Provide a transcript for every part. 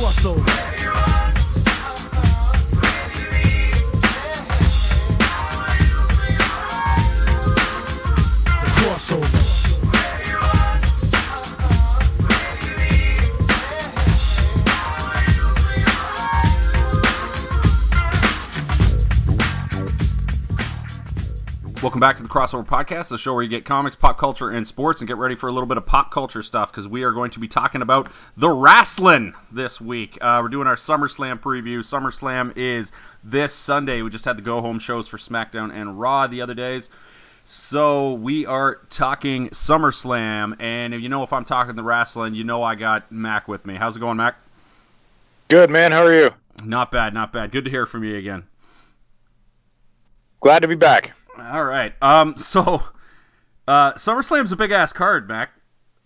crossover. Welcome back to the Crossover Podcast, the show where you get comics, pop culture, and sports, and get ready for a little bit of pop culture stuff because we are going to be talking about the wrestling this week. Uh, we're doing our SummerSlam preview. SummerSlam is this Sunday. We just had the go home shows for SmackDown and Raw the other days. So we are talking SummerSlam, and if you know if I'm talking the wrestling, you know I got Mack with me. How's it going, Mack? Good man, how are you? Not bad, not bad. Good to hear from you again. Glad to be back. All right. Um. So, uh, SummerSlam's a big ass card, Mack.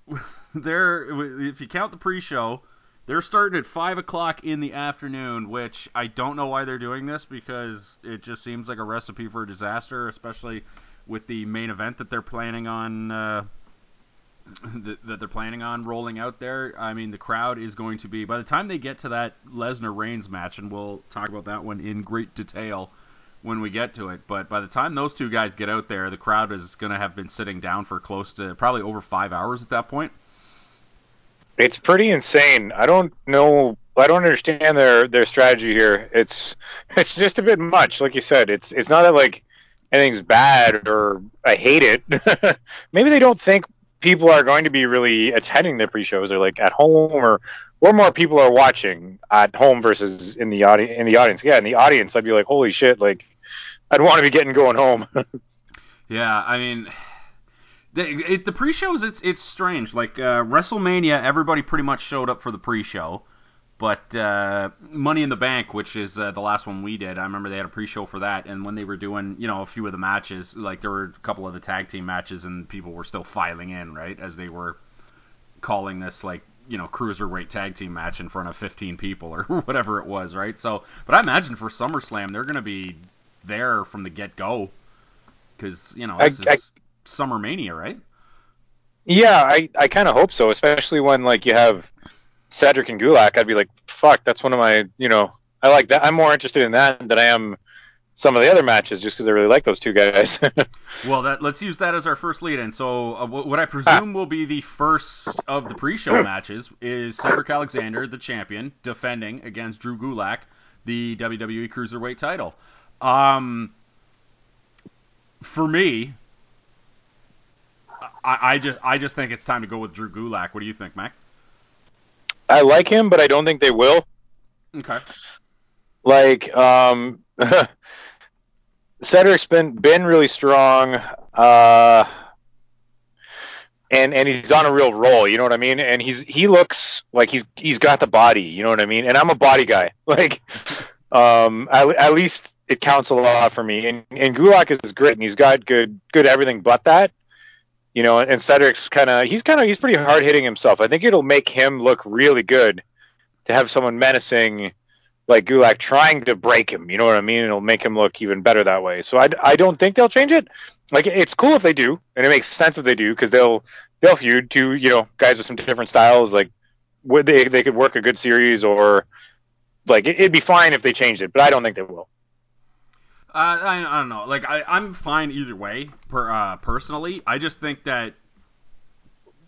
they're if you count the pre-show, they're starting at five o'clock in the afternoon, which I don't know why they're doing this because it just seems like a recipe for disaster, especially with the main event that they're planning on. Uh, that, that they're planning on rolling out there. I mean, the crowd is going to be by the time they get to that Lesnar Reigns match, and we'll talk about that one in great detail when we get to it. But by the time those two guys get out there, the crowd is going to have been sitting down for close to probably over five hours at that point. It's pretty insane. I don't know. I don't understand their their strategy here. It's it's just a bit much. Like you said, it's it's not that like anything's bad or I hate it. Maybe they don't think people are going to be really attending the pre-shows or like at home or or more people are watching at home versus in the audience in the audience. Yeah, in the audience I'd be like, "Holy shit, like I'd want to be getting going home." Yeah, I mean, the, it, the pre-shows it's it's strange. Like uh, WrestleMania, everybody pretty much showed up for the pre-show, but uh, Money in the Bank, which is uh, the last one we did, I remember they had a pre-show for that, and when they were doing you know a few of the matches, like there were a couple of the tag team matches, and people were still filing in right as they were calling this like you know cruiserweight tag team match in front of 15 people or whatever it was, right? So, but I imagine for SummerSlam they're going to be there from the get go because you know this I- is Summer Mania, right? Yeah, I, I kind of hope so, especially when like you have Cedric and Gulak. I'd be like, fuck, that's one of my, you know, I like that. I'm more interested in that than I am some of the other matches, just because I really like those two guys. Well, that let's use that as our first lead-in. So, uh, what I presume will be the first of the pre-show matches is Cedric Alexander, the champion, defending against Drew Gulak, the WWE Cruiserweight title. Um, for me, I, I just I just think it's time to go with Drew Gulak. What do you think, Mack? I like him, but I don't think they will. Okay. Like, um, Cedric's been been really strong, uh, and and he's on a real roll. You know what I mean? And he's he looks like he's he's got the body. You know what I mean? And I'm a body guy. Like, um, at, at least it counts a lot for me. And and Gulak is great, and he's got good good everything but that. You know, and Cedric's kind of he's kind of he's pretty hard hitting himself. I think it'll make him look really good to have someone menacing like Gulak trying to break him. You know what I mean? It'll make him look even better that way. So I, I don't think they'll change it. Like it's cool if they do, and it makes sense if they do because they'll they'll feud two you know guys with some different styles. Like would they they could work a good series or like it, it'd be fine if they changed it, but I don't think they will. Uh, I, I don't know. Like I, I'm fine either way. Per, uh, personally, I just think that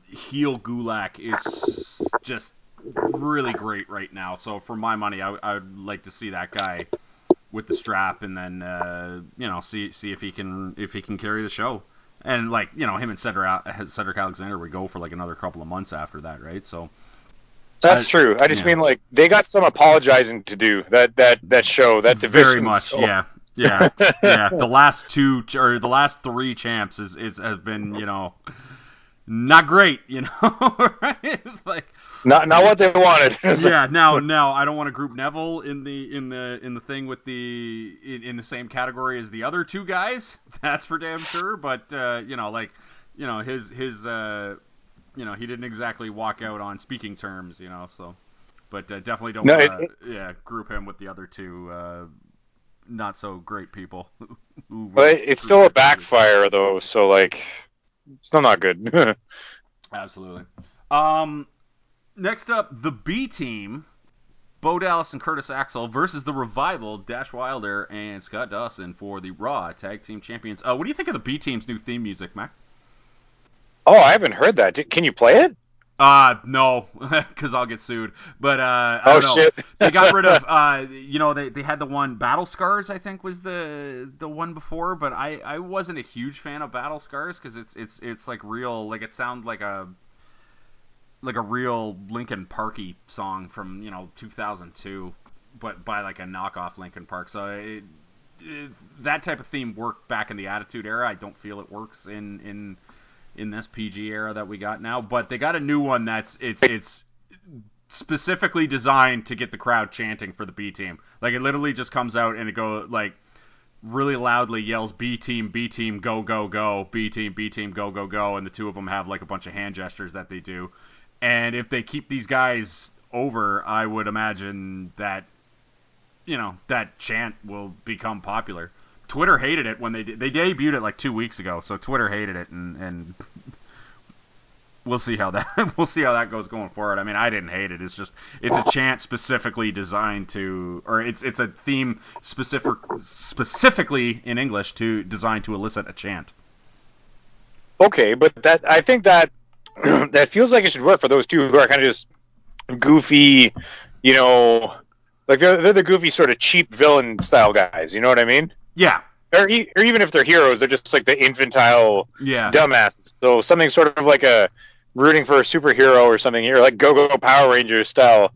heel Gulak is just really great right now. So for my money, I, I would like to see that guy with the strap, and then uh, you know see see if he can if he can carry the show. And like you know him and Cedric Cedric Alexander would go for like another couple of months after that, right? So That's I- true. I just yeah. mean like they got some apologizing to do. That that that show that division. very much, so- yeah. Yeah, yeah. The last two or the last three champs is, is has been you know not great, you know, right? Like Not not what they wanted. yeah, now now I don't want to group Neville in the in the in the thing with the in, in the same category as the other two guys. That's for damn sure. But uh, you know, like you know his his uh, you know he didn't exactly walk out on speaking terms, you know. So, but uh, definitely don't No, wanna, it- yeah group him with the other two uh, not so great people. who But it's still a backfire though, so like still not good. Absolutely. Um, next up, the B team Bo Dallas and Curtis Axel versus the Revival, Dash Wilder and Scott Dawson for the Raw Tag Team Champions. Uh, what do you think of the B Team's new theme music, Mack? Oh, I haven't heard that. Can you play it? Uh, no, because I'll get sued. But uh, I Oh, don't know. shit. they got rid of uh, you know, they, they had the one Battle Scars, I think was the the one before, but I, I wasn't a huge fan of Battle Scars because it's it's it's like real, like it sounds like a like a real Linkin Parky song from you know 2002, but by like a knockoff Linkin Park. So it, it, that type of theme worked back in the Attitude Era. I don't feel it works in in in this PG era that we got now. But they got a new one that's it's it's specifically designed to get the crowd chanting for the B team. Like it literally just comes out and it go like really loudly yells B team, B team, go go go, B team, B team, go go go, and the two of them have like a bunch of hand gestures that they do. And if they keep these guys over, I would imagine that you know that chant will become popular. Twitter hated it when they they debuted it like two weeks ago, so Twitter hated it, and and we'll see how that we'll see how that goes going forward. I mean, I didn't hate it. It's just it's a chant specifically designed to, or it's it's a theme specific specifically in English to designed to elicit a chant. Okay, but that I think that that feels like it should work for those two who are kind of just goofy, you know, like they're they're the goofy sort of cheap villain style guys. You know what I mean? Yeah, Or, or even if they're heroes, they're just like the infantile yeah, dumbasses. So something sort of like a rooting for a superhero or something here, like Go Go Power Rangers style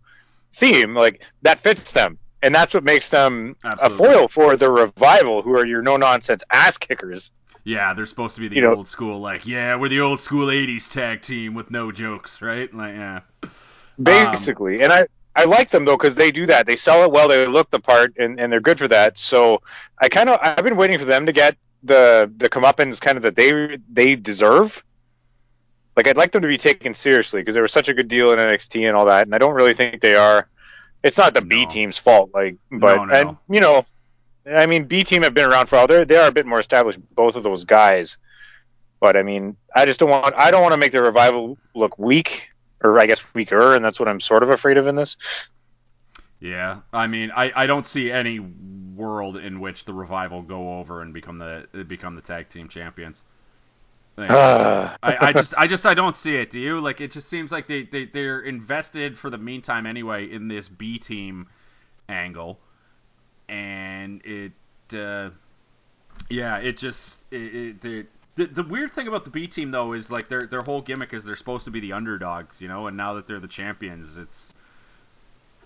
theme, like that fits them. And that's what makes them Absolutely. a foil for the revival, who are your no nonsense ass kickers. yeah. They're supposed to be the You know- old school, like yeah, we're the old school '80s tag team with no jokes, right? Like yeah, basically. and I I like them though because they do that. They sell it well. They look the part, and, and they're good for that. So I kind of I've been waiting for them to get the the comeuppance kind of that they they deserve. Like I'd like them to be taken seriously because they were such a good deal in NXT and all that, and I don't really think they are. It's not the B team's fault, like, but No, no. and you know, I mean, B team have been around for a while. They're they are a bit more established, both of those guys. But I mean, I just don't want I don't want to make the revival look weak or I guess weaker, and that's what I'm sort of afraid of in this. yeah. I mean, I, I don't see any world in which the revival go over and become the become the tag team champions. Like, Ah. I, I just I just I don't see it. Do you? Like it just seems like they, they they're invested for the meantime anyway in this B team angle, and it uh, yeah it just it, it, it the, the weird thing about the B team though is like their their whole gimmick is they're supposed to be the underdogs, you know, and now that they're the champions, it's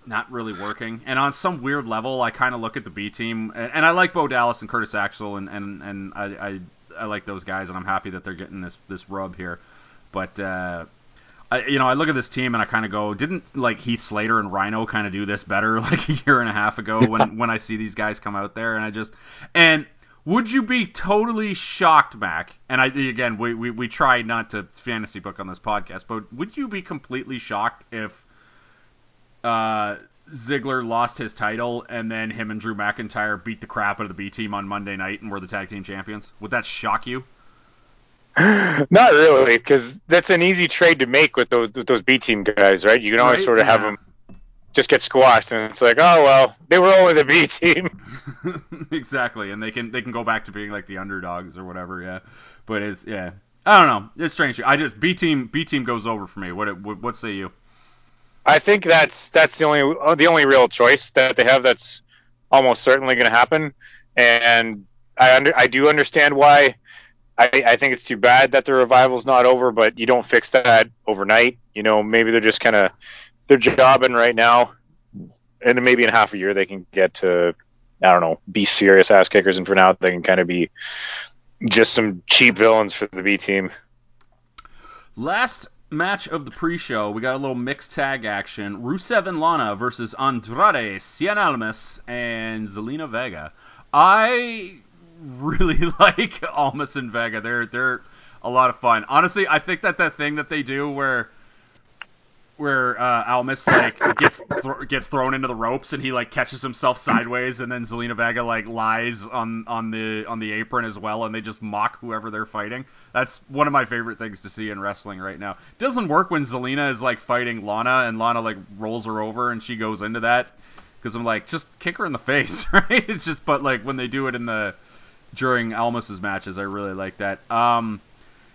not really working. And on some weird level, I kind of look at the B team, and, and I like Bo Dallas and Curtis Axel, and and and I, I I like those guys, and I'm happy that they're getting this this rub here. But uh, I, you know, I look at this team and I kind of go, didn't like Heath Slater and Rhino kind of do this better like a year and a half ago when when I see these guys come out there, and I just and would you be totally shocked, Mack? And I again, we, we, we try not to fantasy book on this podcast, but would you be completely shocked if uh, Ziggler lost his title and then him and Drew McIntyre beat the crap out of the B team on Monday night and were the tag team champions? Would that shock you? Not really, because that's an easy trade to make with those with those B team guys, right? You can always Right, sort of have them just get squashed, and it's like, oh well, they were only the B team. exactly, and they can they can go back to being like the underdogs or whatever. Yeah, but it's yeah. I don't know. It's strange. I just B team B team goes over for me. What what, what say you? I think that's that's the only uh, the only real choice that they have that's almost certainly going to happen, and I under I do understand why. I, I think it's too bad that the revival's not over, but you don't fix that overnight. You know, maybe they're just kind of they're jobbing right now, and maybe in half a year they can get to I don't know be serious ass kickers, and for now they can kind of be just some cheap villains for the B team. Last match of the pre-show, we got a little mixed tag action: Rusev and Lana versus Andrade, Cien Almas, and Zelina Vega. I really like Almas and Vega. They're they're a lot of fun. Honestly, I think that that thing that they do where where uh, Almas like gets th- gets thrown into the ropes and he like catches himself sideways and then Zelina Vega like lies on on the on the apron as well and they just mock whoever they're fighting. That's one of my favorite things to see in wrestling right now. It doesn't work when Zelina is like fighting Lana and Lana like rolls her over and she goes into that because I'm like just kick her in the face, right? It's just but like when they do it in the during Almas's matches, I really like that. Um,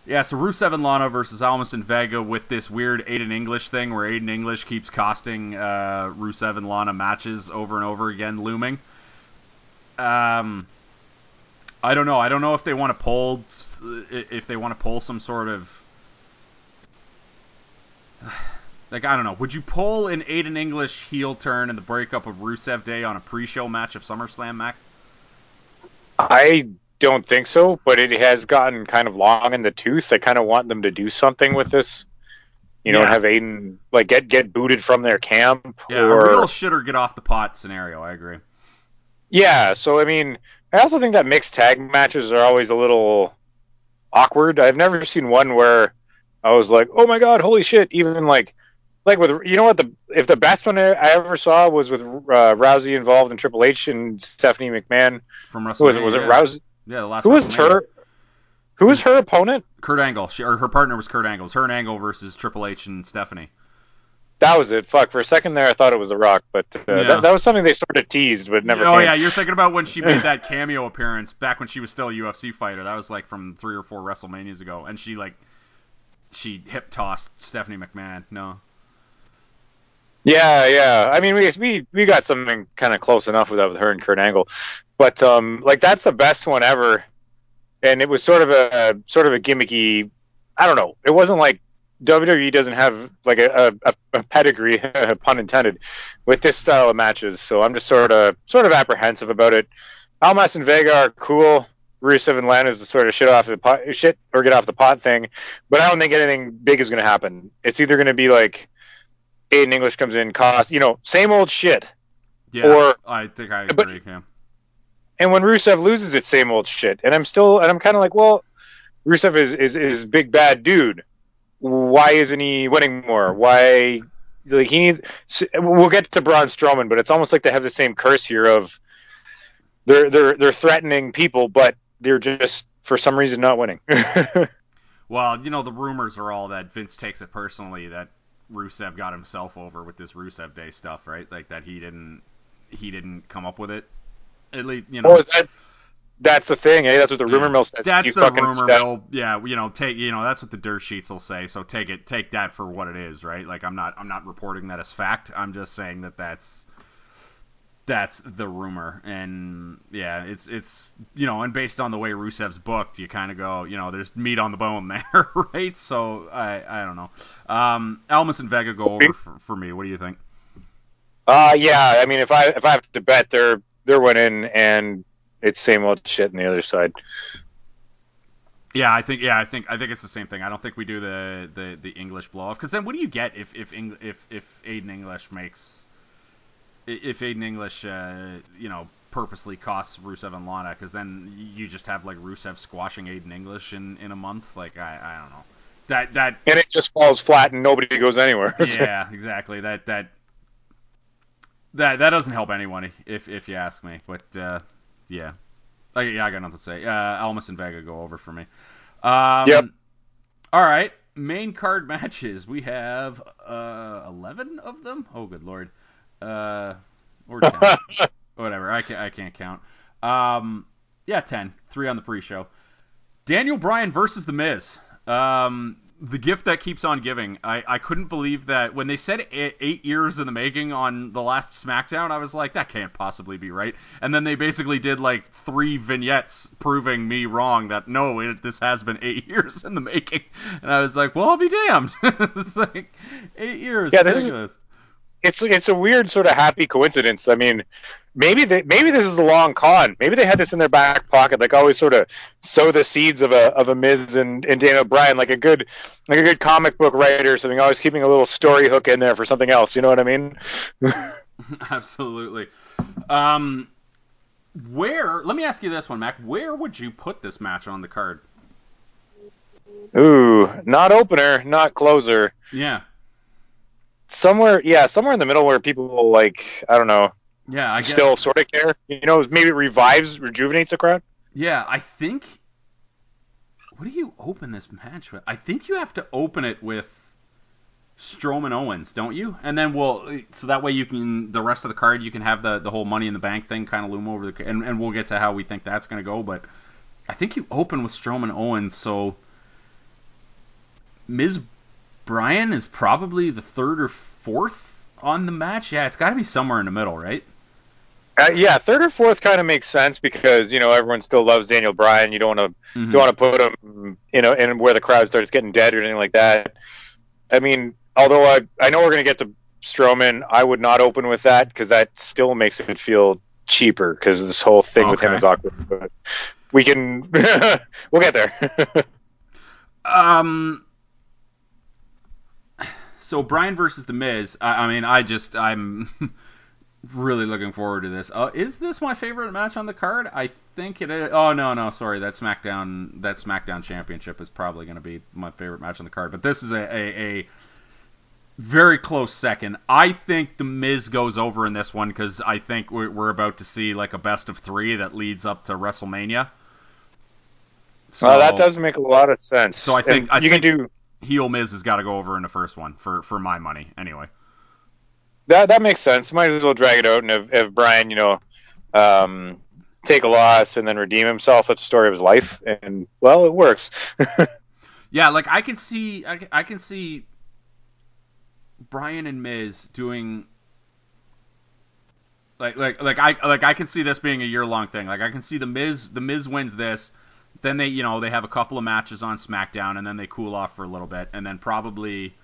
yeah, so Rusev and Lana versus Almas and Vega with this weird Aiden English thing where Aiden English keeps costing uh, Rusev and Lana matches over and over again, looming. Um, I don't know. I don't know if they want to pull if they want to pull some sort of like I don't know. Would you pull an Aiden English heel turn in the breakup of Rusev Day on a pre-show match of SummerSlam, Mack? I don't think so, but it has gotten kind of long in the tooth. I kind of want them to do something with this. You know, Yeah. have Aiden like get get booted from their camp Yeah, or a real shitter get off the pot scenario. I agree. Yeah, so I mean, I also think that mixed tag matches are always a little awkward. I've never seen one where I was like, "Oh my god, holy shit!" Even like, like with you know what the if the best one I I ever saw was with uh, Rousey involved in Triple H and Stephanie McMahon. From WrestleMania. Was it? Was it. Rousey? Yeah, the last. Who was her? Who was her opponent? Kurt Angle. She, or her partner was Kurt Angle. It was her and Angle versus Triple H and Stephanie. That was it. Fuck. For a second there, I thought it was a Rock, but uh, Yeah. that, that was something they sort of teased, but never. oh came. yeah, you're thinking about when she made that cameo appearance back when she was still a UFC fighter. That was like from three or four WrestleManias ago, and she like she hip tossed Stephanie McMahon. No. Yeah, yeah. I mean, we we we got something kind of close enough with that with her and Kurt Angle, but um, like that's the best one ever, and it was sort of a sort of a gimmicky. I don't know. It wasn't like WWE doesn't have like a, a, a pedigree, pun intended, with this style of matches. So I'm just sort of sort of apprehensive about it. Almas and Vega are cool. Rusev and Lana is the sort of shit off the pot, shit or get off the pot thing, but I don't think anything big is going to happen. It's either going to be like Aiden English comes in, cost, you know, same old shit. Yeah. Or- I think I agree. but- yeah. And when Rusev loses, it's same old shit. And I'm still, and I'm kind of like, well, Rusev is, is is big bad dude. Why isn't he winning more? Why, like he needs. We'll get to Braun Strowman, but it's almost like they have the same curse here of they're they're they're threatening people, but they're just for some reason not winning. Well, you know, the rumors are all that Vince takes it personally that Rusev got himself over with this Rusev Day stuff, right? Like that he didn't he didn't come up with it. At least, you know. oh, that? That's the thing, eh? That's what the rumor Yeah. mill says. That's You the fucking rumor mill. Yeah, you know, take you know that's what the dirt sheets will say. So take it, take that for what it is, right? Like I'm not, I'm not reporting that as fact. I'm just saying that that's that's the rumor, and yeah, it's it's you know, and based on the way Rusev's booked, you kind of go, you know, there's meat on the bone there, right? So I I don't know. Um, Almas and Vega go over for, for me. What do you think? Uh, yeah. I mean, if I if I have to bet, they're they're winning, and it's same old shit on the other side. Yeah, I think yeah, I think I think it's the same thing. I don't think we do the the, the English blow off because then what do you get if if Eng, if if Aiden English makes if Aiden English uh, you know purposely costs Rusev and Lana because then you just have like Rusev squashing Aiden English in in a month. Like I I don't know that that And it just falls flat, and nobody goes anywhere. yeah exactly that that that that doesn't help anyone if if you ask me. But uh, yeah. I, yeah, I got nothing to say. Uh, Almas and Vega go over for me. Um, Yep. All right. Main card matches. We have uh, 11 of them. Oh, good lord. Uh, or 10. Whatever. I can't, I can't count. Um, yeah, 10. Three on the pre-show. Daniel Bryan versus The Miz. Um, the gift that keeps on giving. I, I couldn't believe that when they said eight, eight years in the making on the last SmackDown, I was like, that can't possibly be right. And then they basically did like three vignettes proving me wrong that no, it, this has been eight years in the making. And I was like, well, I'll be damned. it's like eight years. Yeah, this is- it's it's a weird sort of happy coincidence. I mean, maybe they, maybe this is the long con. Maybe they had this in their back pocket, like always sort of sow the seeds of a of a Miz and, and Daniel Bryan, like a good like a good comic book writer or something. Always keeping a little story hook in there for something else. You know what I mean? Absolutely. Um, where? Let me ask you this one, Mack. Where would you put this match on the card? Ooh, not opener, not closer. Yeah. somewhere, yeah, somewhere in the middle where people like, I don't know, Yeah, I still sort of care. You know, maybe it revives, rejuvenates the crowd. Yeah, I think. What do you open this match with? I think you have to open it with Strowman Owens, don't you? And then we'll so that way you can the rest of the card you can have the the whole Money in the Bank thing kind of loom over the and and we'll get to how we think that's gonna go. But I think you open with Strowman Owens, so Miz Bryan is probably the third or fourth on the match. Yeah, it's got to be somewhere in the middle, right? Uh, yeah, third or fourth kind of makes sense because you know everyone still loves Daniel Bryan. You don't want to Mhm. don't want to put him you know in where the crowd starts getting dead or anything like that. I mean, although I I know we're gonna get to Strowman, I would not open with that because that still makes it feel cheaper because this whole thing with him is awkward. But we can we'll get there. Um. So Bryan versus the Miz. I, I mean, I just I'm really looking forward to this. Uh, is this my favorite match on the card? I think it is. Oh no, no, sorry. That SmackDown that SmackDown Championship is probably going to be my favorite match on the card. But this is a, a, a very close second. I think the Miz goes over in this one because I think we're, we're about to see like a best of three that leads up to WrestleMania. So, well, that does make a lot of sense. So I think- And I you think- can do heel Miz has got to go over in the first one for for my money anyway. That. That makes sense. Might as well drag it out and have, have Bryan, you know, um, take a loss and then redeem himself. That's the story of his life, and well, it works. Yeah, like I can see I can, I can see Bryan and Miz doing like like like I like I can see this being a year long thing. Like I can see the Miz the Miz wins this, then they you know they have a couple of matches on SmackDown and then they cool off for a little bit and then probably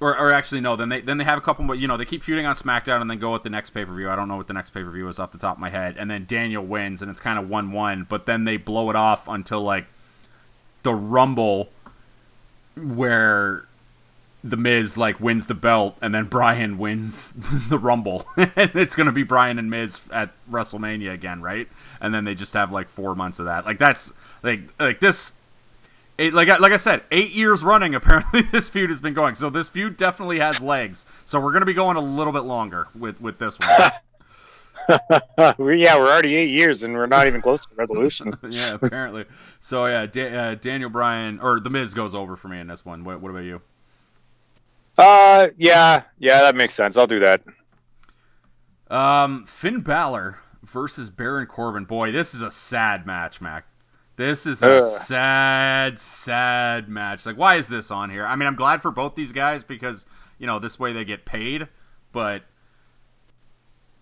or, or actually no then they then they have a couple more you know they keep feuding on SmackDown and then go with the next pay per view. I don't know what the next pay per view is off the top of my head and then Daniel wins and it's kind of one one but then they blow it off until like the Rumble where the Miz like wins the belt and then Bryan wins the Rumble. and it's gonna be Bryan and Miz at WrestleMania again, right? And then they just have like four months of that. Like that's like like this. It, like I, like I said, eight years running. Apparently, this feud has been going. So this feud definitely has legs. So we're gonna be going a little bit longer with with this one. Yeah, we're already eight years and we're not even close to resolution. yeah, apparently. So yeah, da- uh, Daniel Bryan or the Miz goes over for me in this one. What, what about you? Uh, yeah, yeah, that makes sense. I'll do that. Um, Finn Balor versus Baron Corbin. Boy, this is a sad match, Mack. This is a Ugh. sad, sad match. Like, why is this on here? I mean, I'm glad for both these guys because you know this way they get paid, but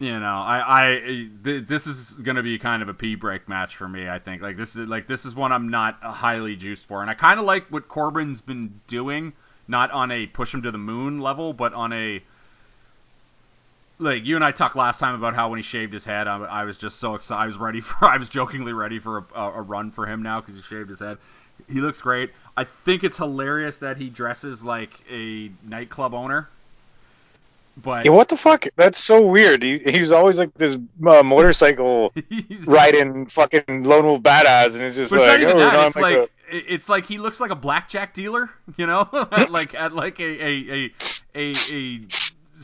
you know, I, I, th- this is gonna be kind of a pee break match for me. I think like this is like this is one I'm not highly juiced for, and I kind of like what Corbin's been doing, not on a push him to the moon level, but on a like you and I talked last time about how when he shaved his head, I, I was just so excited. I was ready for, I was jokingly ready for a, a, a run for him now because he shaved his head. He looks great. I think it's hilarious that he dresses like a nightclub owner. But Yeah, what the fuck? That's so weird. He, he was always like this uh, motorcycle riding fucking lone wolf badass, and it's just But it's like, even oh, now It's like like, it- it's like he looks like a blackjack dealer, you know, like at like a a a a, a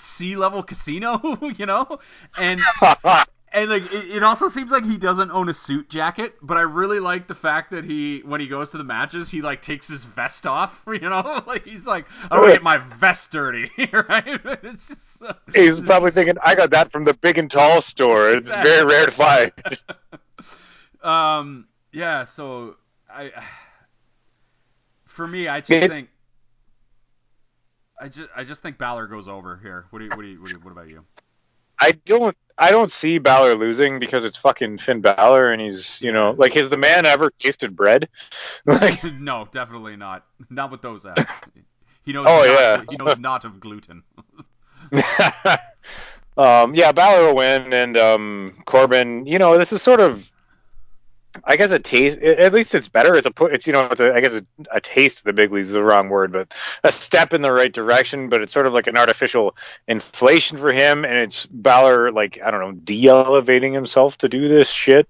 sea level casino, you know, and and like it, it also seems like he doesn't own a suit jacket, but I really like the fact that he when he goes to the matches, he like takes his vest off, you know, like he's like I don't want to get my vest dirty, right? It's just he's probably thinking, I got that from the big and tall store. It's Exactly. very rare to find. um yeah, so I for me, I just It- think I just I just think Balor goes over here. What do you what do you what, do you, what about you? I don't I don't see Balor losing because it's fucking Finn Balor and he's you know like has the man ever tasted bread? like no, definitely not. Not with those abs. He knows. Oh, not, yeah. He knows not of gluten. um yeah, Balor will win and um Corbin, you know, this is sort of I guess a taste. At least it's better. It's a put. It's you know. It's a, I guess a, a taste of the big leagues is the wrong word, but a step in the right direction. But it's sort of like an artificial inflation for him, and it's Balor like I don't know, de-elevating himself to do this shit.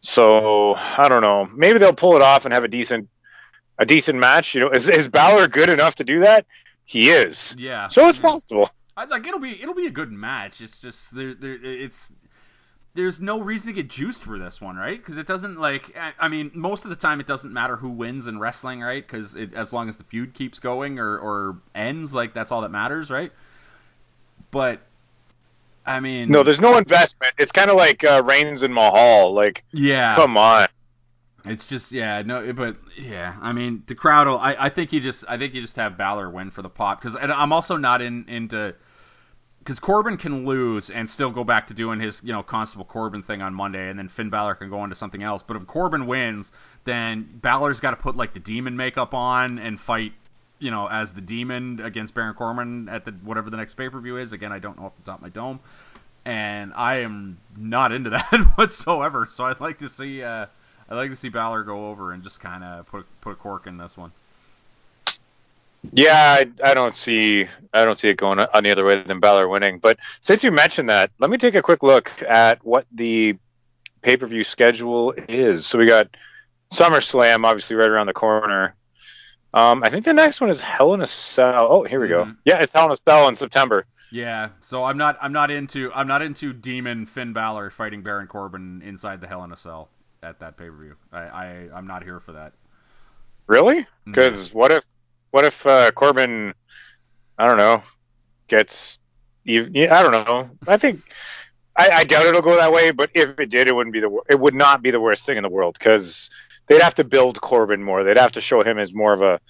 So I don't know. Maybe they'll pull it off and have a decent, a decent match. You know, is is Balor good enough to do that? he is. Yeah. So it's possible. I like it'll be it'll be a good match. It's just there, there it's there's no reason to get juiced for this one, right? Because it doesn't like I, I mean most of the time it doesn't matter who wins in wrestling, right? Because as long as the feud keeps going or or ends, like that's all that matters, right? But I mean, No, there's no investment. It's kind of like uh, Reigns and Mahal. Like, yeah, come on. It's just yeah no but yeah I mean the crowd will I, I think you just I think you just have Balor win for the pop because I'm also not in into because Corbin can lose and still go back to doing his you know Constable Corbin thing on Monday and then Finn Balor can go on to something else but if Corbin wins then Balor's got to put like the demon makeup on and fight you know as the demon against Baron Corbin at the whatever the next pay per view is again I don't know off the top of my dome and I am not into that whatsoever so I'd like to see. Uh, I'd like to see Balor go over and just kind of put put a cork in this one. Yeah, I, I don't see I don't see it going any other way than Balor winning. But since you mentioned that, let me take a quick look at what the pay per view schedule is. So we got SummerSlam, obviously right around the corner. Um, I think the next one is Hell in a Cell. Oh, here we go. Mhm. Yeah, it's Hell in a Cell in September. Yeah, so I'm not I'm not into I'm not into Demon Finn Balor fighting Baron Corbin inside the Hell in a Cell at that pay per view. I, I I'm not here for that. Really? Mm-hmm. Because what if what if uh, Corbin, I don't know, gets you? I don't know. I think I, I doubt it'll go that way. But if it did, it wouldn't be the it would not be the worst thing in the world because they'd have to build Corbin more. They'd have to show him as more of a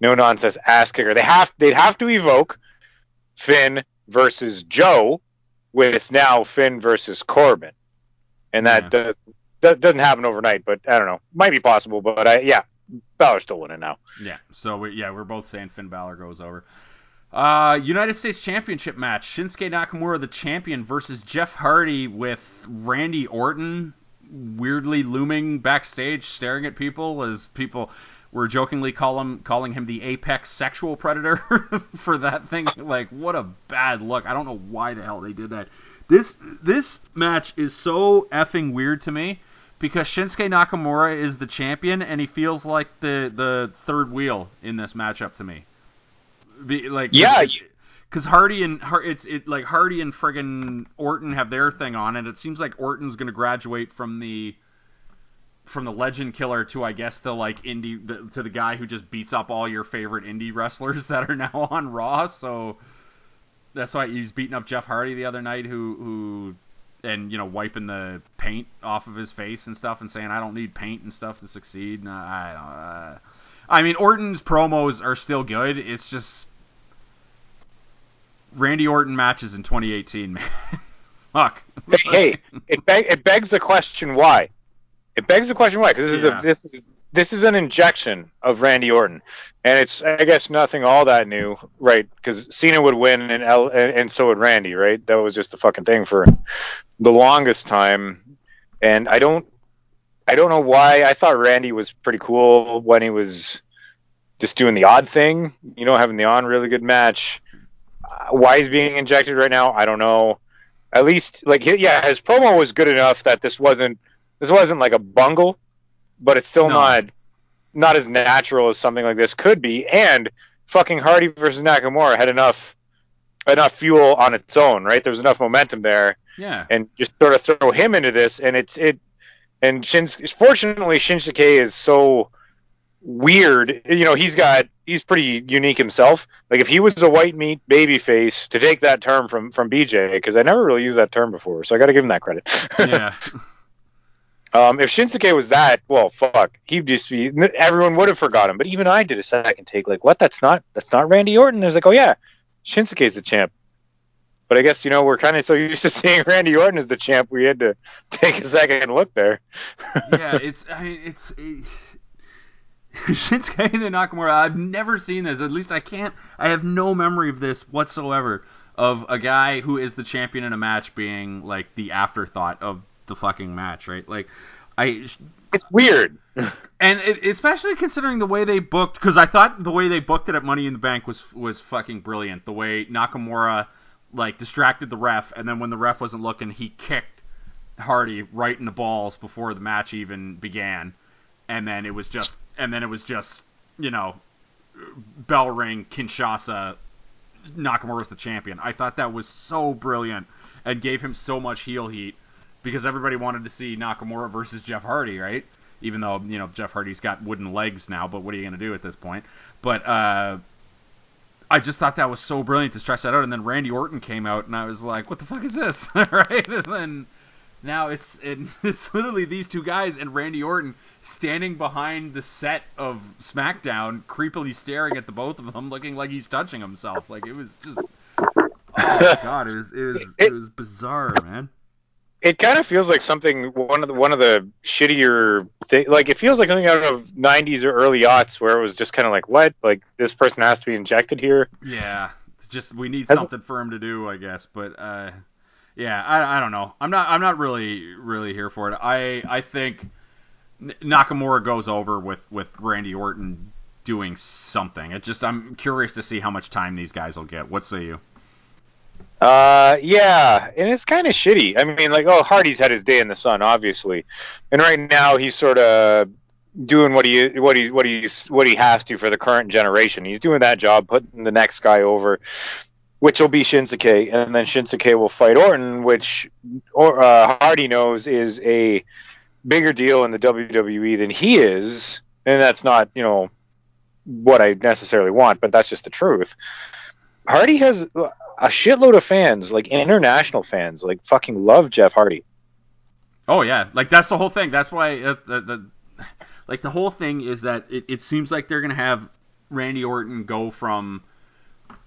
no nonsense ass kicker. They have they'd have to evoke Finn versus Joe with now Finn versus Corbin, and that Yeah. does that doesn't happen overnight. But I don't know, might be possible. But I yeah, Balor's still winning now. Yeah, so we, yeah, we're both saying Finn Balor goes over. Uh, United States Championship match: Shinsuke Nakamura, the champion, versus Jeff Hardy with Randy Orton weirdly looming backstage, staring at people as people were jokingly call him, calling him the apex sexual predator for that thing. Like, what a bad look! I don't know why the hell they did that. This this match is so effing weird to me because Shinsuke Nakamura is the champion and he feels like the the third wheel in this matchup to me. Be, like Yeah, because Hardy and it's it like Hardy and friggin' Orton have their thing on, and it seems like Orton's gonna graduate from the from the legend killer to I guess the like indie the, to the guy who just beats up all your favorite indie wrestlers that are now on Raw. So that's why he's beating up Jeff Hardy the other night, who who and you know wiping the paint off of his face and stuff, and saying I don't need paint and stuff to succeed. No, I don't. Uh, I mean, Orton's promos are still good. It's just Randy Orton matches in 2018, man. Fuck. hey, it, beg, it begs the question why. It begs the question why because this Yeah. is a this is this is an injection of Randy Orton, and it's I guess nothing all that new, right? Because Cena would win and, L, and and so would Randy, right? That was just the fucking thing for the longest time, and I don't I don't know why. I thought Randy was pretty cool when he was just doing the odd thing, you know, having the on really good match. Uh, why he's being injected right now, I don't know at least like yeah his promo was good enough that this wasn't this wasn't like a bungle but it's still No. not not as natural as something like this could be and fucking hardy versus nakamura had enough enough fuel on its own right there was enough momentum there yeah. and just sort of throw him into this and it's it and Shins fortunately Shinsuke is so weird. You know he's got he's pretty unique himself. Like if he was a white meat baby face to take that term from from BJ because I never really used that term before so I got to give him that credit. Yeah. um if Shinsuke was that well fuck. He'd just be everyone would have forgot him but even I did a second take like what? That's not that's not Randy Orton? Was like oh yeah Shinsuke's the champ but I guess you know we're kind of so used to seeing Randy Orton as the champ, we had to take a second look there. yeah, it's I mean, it's it, eh, Shinsuke the Nakamura. I've never seen this. At least I can't. I have no memory of this whatsoever. Of a guy who is the champion in a match being like the afterthought of the fucking match, right? Like, I It's weird. and it, especially considering the way they booked, because I thought the way they booked it at Money in the Bank was was fucking brilliant. The way Nakamura like distracted the ref, and then when the ref wasn't looking, he kicked Hardy right in the balls before the match even began, and then it was just and then it was just you know bell ring Shinsuke Nakamura's the champion. I thought that was so brilliant and gave him so much heel heat because everybody wanted to see Nakamura versus Jeff Hardy, right? Even though you know Jeff Hardy's got wooden legs now, but what are you going to do at this point? But uh, I just thought that was so brilliant to stretch that out. And then Randy Orton came out, and I was like, "What the fuck is this?" right? And then now it's it, it's literally these two guys and Randy Orton standing behind the set of SmackDown, creepily staring at the both of them, looking like he's touching himself. Like it was just, oh my god, it was it was it was bizarre, man. It kind of feels like something one of the one of the shittier thing. Like it feels like something out of '90s or early aughts where it was just kind of like, what? Like this person has to be injected here. Yeah, it's just we need something for him to do, I guess. But uh, yeah, I, I don't know. I'm not I'm not really really here for it. I I think Nakamura goes over with with Randy Orton doing something. It just I'm curious to see how much time these guys will get. What say you? Uh, yeah, and it's kind of shitty. I mean, like, oh, Hardy's had his day in the sun, obviously, and right now he's sort of doing what he what he what he's what he has to for the current generation. He's doing that job, putting the next guy over, which will be Shinsuke, and then Shinsuke will fight Orton, which or uh, Hardy knows is a bigger deal in the WWE than he is, and that's not you know what I necessarily want, but that's just the truth. Hardy has a shitload of fans, like international fans, like fucking love Jeff Hardy. Oh yeah, like that's the whole thing. That's why uh, the, the like the whole thing is that it, it seems like they're gonna have Randy Orton go from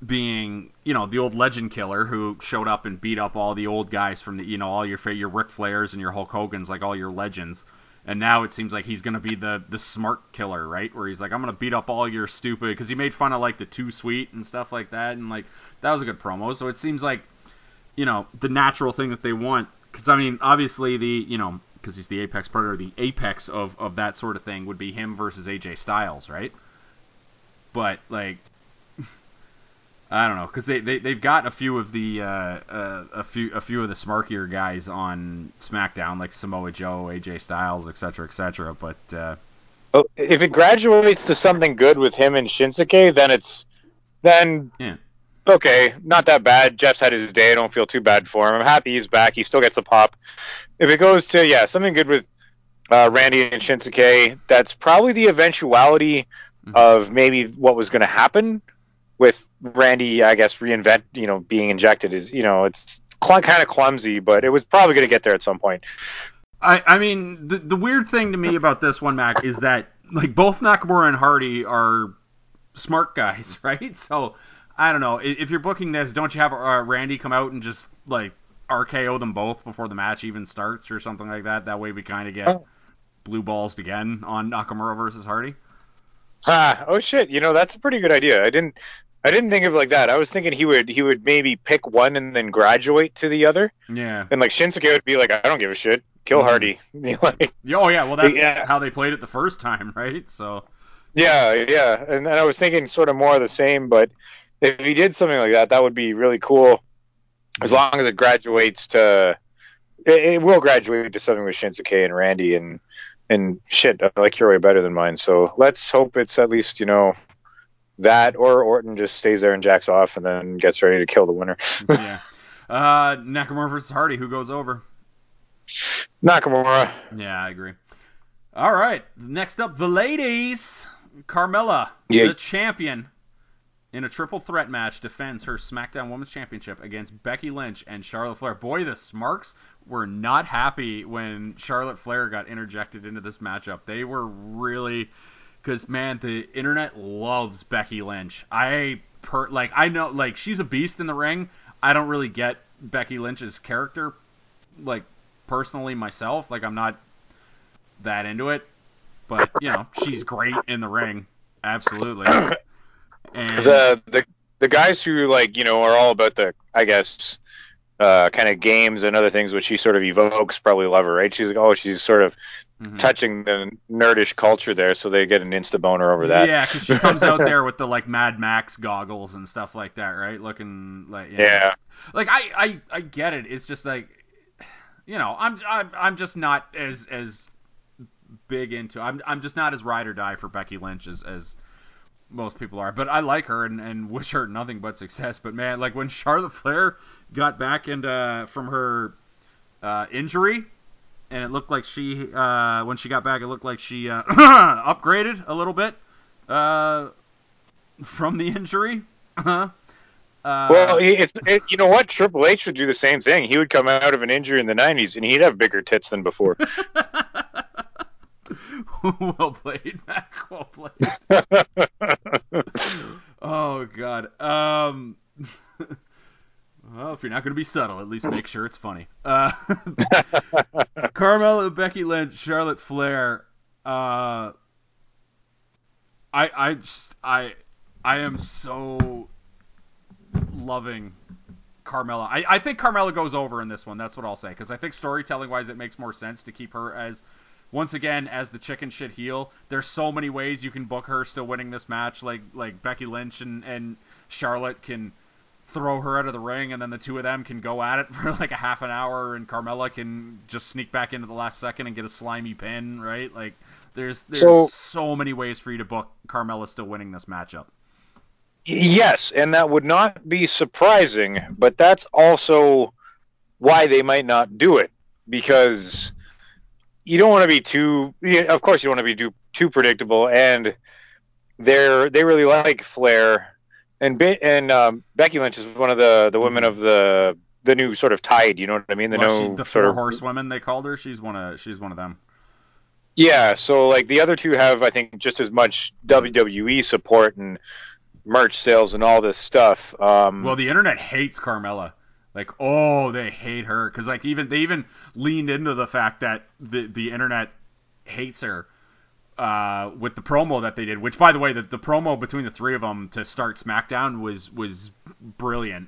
being you know the old legend killer who showed up and beat up all the old guys from the you know all your your Ric Flairs and your Hulk Hogan's like all your legends. And now it seems like he's gonna be the the smart killer, right? Where he's like, I'm gonna beat up all your stupid, because he made fun of like the too sweet and stuff like that, and like that was a good promo. So it seems like you know the natural thing that they want because i mean obviously the you know because he's the apex predator the apex of of that sort of thing would be him versus aj styles right but like i don't know because they, they they've got a few of the uh, uh, a few a few of the smarkier guys on smackdown like samoa joe aj styles etc etc but uh Oh, if it graduates to something good with him and Shinsuke, then it's then Yeah. okay, not that bad. Jeff's had his day. I don't feel too bad for him. I'm happy he's back. He still gets a pop. If it goes to yeah, something good with uh, Randy and Shinsuke, that's probably the eventuality Mhm. of maybe what was going to happen with Randy. I guess reinvent, you know, being injected is you know it's cl- kind of clumsy, but it was probably going to get there at some point. I, I mean, the, the weird thing to me about this one, Mack, is that like both Nakamura and Hardy are smart guys, right? So I don't know. If you're booking this, don't you have uh, Randy come out and just like RKO them both before the match even starts or something like that? That way we kind of get Oh. blue balls again on Nakamura versus Hardy. Ah, oh shit! You know that's a pretty good idea. I didn't, I didn't think of it like that. I was thinking he would, he would maybe pick one and then graduate to the other, Yeah. and like Shinsuke would be like, I don't give a shit, kill Mhm. Hardy. Know, like, Oh yeah. Well, that's Yeah. how they played it the first time, right? So yeah, yeah. And I was thinking sort of more of the same, but if he did something like that, that would be really cool. As long as it graduates to, it, it will graduate to something with Shinsuke and Randy and and shit. I like your way better than mine. So let's hope it's at least you know that or Orton just stays there and jacks off and then gets ready to kill the winner. yeah. Uh, Nakamura versus Hardy, who goes over? Nakamura. Yeah, I agree. All right, next up, the ladies. Carmella, Yeah. the champion, in a triple threat match, defends her SmackDown Women's Championship against Becky Lynch and Charlotte Flair. Boy, the Smarks were not happy when Charlotte Flair got interjected into this matchup. They were really, because man, the internet loves Becky Lynch. I per like I know like she's a beast in the ring. I don't really get Becky Lynch's character, like personally myself. Like I'm not that into it, but you know she's great in the ring, absolutely. And the the the guys who like you know are all about the I guess uh, kind of games and other things which she sort of evokes probably love her right she's like oh she's sort of Mhm. touching the nerdish culture there so they get an insta boner over that Yeah, because she comes out there with the like Mad Max goggles and stuff like that, right? Looking like yeah. yeah Like I, I, I get it. It's just like, you know, I'm, I'm, I'm just not as as big into. I'm, I'm just not as ride or die for Becky Lynch as as most people are. But I like her and, and wish her nothing but success. But man, like when Charlotte Flair got back and uh, from her uh, injury, and it looked like she uh, when she got back, it looked like she uh, upgraded a little bit uh, from the injury. uh, Well, it's it, you know what Triple H would do the same thing. He would come out of an injury in the '90s and he'd have bigger tits than before. well played, Mack. Well played. Oh God. Um. Well, if you're not going to be subtle, at least make sure it's funny. Uh, Carmella, Becky Lynch, Charlotte Flair. Uh, I I just I I am so loving Carmella. I, I think Carmella goes over in this one. That's what I'll say because I think storytelling wise, it makes more sense to keep her as once again as the chicken shit heel. There's so many ways you can book her still winning this match. Like like Becky Lynch and and Charlotte can throw her out of the ring, and then the two of them can go at it for like a half an hour, and Carmella can just sneak back into the last second and get a slimy pin, right? Like there's there's so, So- many ways for you to book Carmella still winning this matchup. yes, and that would not be surprising, but that's also why they might not do it because you don't want to be too. Of course, you don't want to be too, too predictable, and they're they really like Flair, and Be- and um, Becky Lynch is one of the the women of the the new sort of tide. You know what I mean? The Well, no she, the sort four of horsewomen they called her. She's one of she's one of them. Yeah, so like the other two have, I think, just as much WWE support and merch sales and all this stuff. Um, Well, the internet hates Carmella. Like, oh, they hate her because like even they even leaned into the fact that the the internet hates her uh, with the promo that they did. Which, by the way, the, the promo between the three of them to start SmackDown was was brilliant.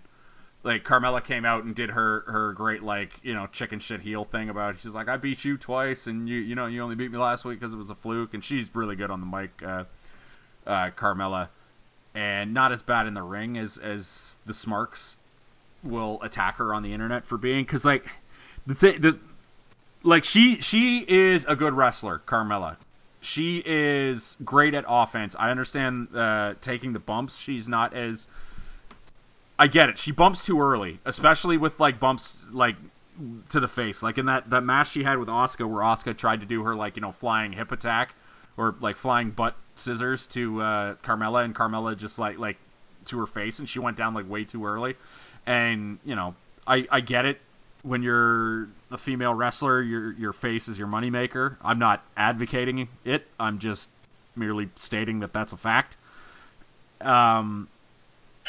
Like Carmella came out and did her her great like you know chicken shit heel thing about she's like I beat you twice and you you know you only beat me last week because it was a fluke and she's really good on the mic uh, uh, Carmella and not as bad in the ring as as the Smarks will attack her on the internet for being because like the thing the like she she is a good wrestler Carmella she is great at offense. I understand uh, taking the bumps. She's not as I get it. She bumps too early especially with like bumps like to the face. Like in that that match she had with Asuka where Asuka tried to do her like you know flying hip attack or like flying butt scissors to uh, Carmella and Carmella just like like to her face and she went down like way too early. And you know I I get it when you're a female wrestler your your face is your moneymaker I'm not advocating it I'm just merely stating that that's a fact um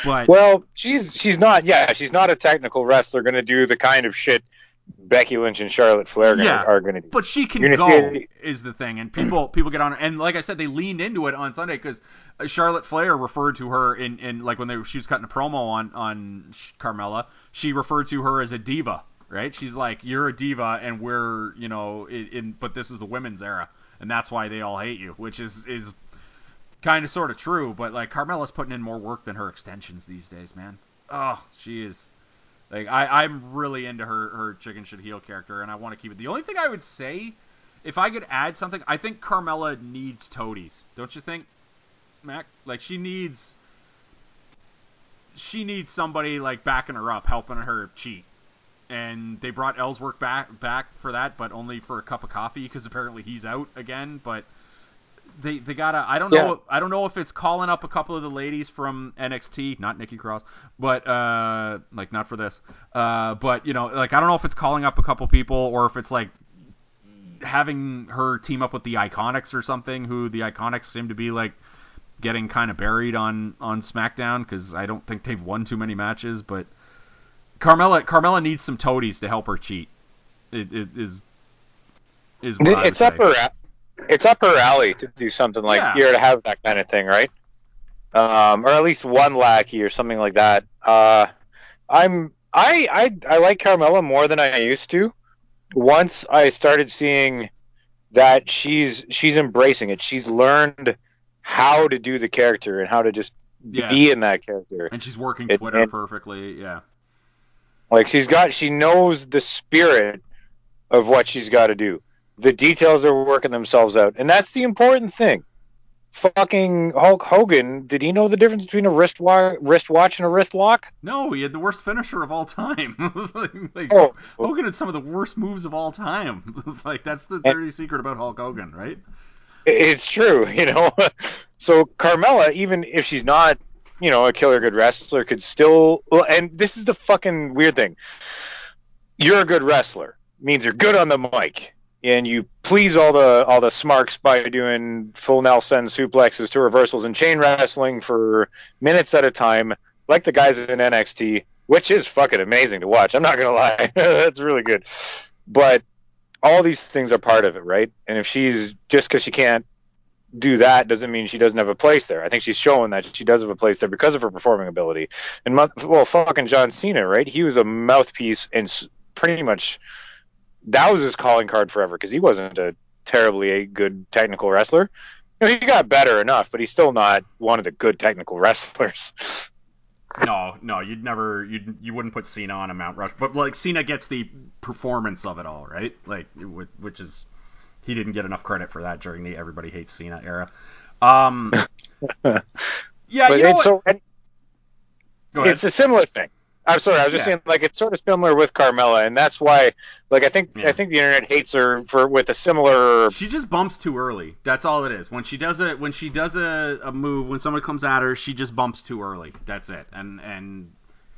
but well, she's she's not. Yeah, she's not a technical wrestler going to do the kind of shit Becky Lynch and Charlotte Flair gonna, Yeah, are going to do. But she can go see is the thing, and people people get on, and like I said, they leaned into it on Sunday because Charlotte Flair referred to her in, in like when they she was cutting a promo on on Carmella, she referred to her as a diva, right? She's like, you're a diva, and we're you know in, in but this is the women's era, and that's why they all hate you, which is is kind of sort of true, but like Carmella's putting in more work than her extensions these days, man. Oh, she is. Like I, I'm really into her her chicken shit heel character, and I want to keep it. The only thing I would say, if I could add something, I think Carmella needs toadies. Don't you think, Mac? Like she needs, she needs somebody like backing her up, helping her cheat. And they brought Ellsworth back back for that, but only for a cup of coffee because apparently he's out again. But they they gotta. I don't know. I don't know if it's calling up a couple of the ladies from NXT, not Nikki Cross, but uh, like not for this. Uh, but you know, like I don't know if it's calling up a couple people or if it's like having her team up with the Iconics or something. Who the Iconics seem to be like getting kind of buried on on SmackDown because I don't think they've won too many matches. But Carmella Carmella needs some toadies to help her cheat. It, it is is what I would it's up say. her it's up her alley to do something like Yeah. here to have that kind of thing, right? Um, or at least one lackey or something like that. Uh, I'm I, I I like Carmella more than I used to. Once I started seeing that she's she's embracing it. She's learned how to do the character and how to just Yeah. be in that character. And she's working It- Twitter and- perfectly. Yeah. Like she's got, she knows the spirit of what she's got to do. The details are working themselves out, and that's the important thing. fucking Hulk Hogan, did he know the difference between a wrist wa- wrist watch and a wrist lock? No, he had the worst finisher of all time. like, Oh. Hogan had some of the worst moves of all time. like that's the dirty secret about Hulk Hogan, right? It's true, you know. so Carmella, even if she's not, you know, a killer good wrestler, could still. And this is the fucking weird thing. You're a good wrestler means you're good on the mic, and you please all the all the smarks by doing full Nelson suplexes to reversals and chain wrestling for minutes at a time, like the guys in NXT, which is fucking amazing to watch. I'm not gonna lie, that's really good. But all these things are part of it, right? And if she's just because she can't do that doesn't mean she doesn't have a place there. I think she's showing that she does have a place there because of her performing ability. And well, fucking John Cena, right? He was a mouthpiece and pretty much that was his calling card forever because he wasn't a terribly a good technical wrestler. You know, he got better enough, but he's still not one of the good technical wrestlers. No, no, you'd never, you you wouldn't put Cena on a Mount Rush, but like Cena gets the performance of it all, right? Like, which is he didn't get enough credit for that during the everybody hates Cena era. Um, yeah, but you know it's what? so and Go ahead. it's a similar thing. I'm sorry, I was just Yeah. saying like it's sort of similar with Carmella, and that's why like I think Yeah. I think the internet hates her for with a similar She just bumps too early. That's all it is. When she does a when she does a, a move, when someone comes at her, she just bumps too early. That's it. And and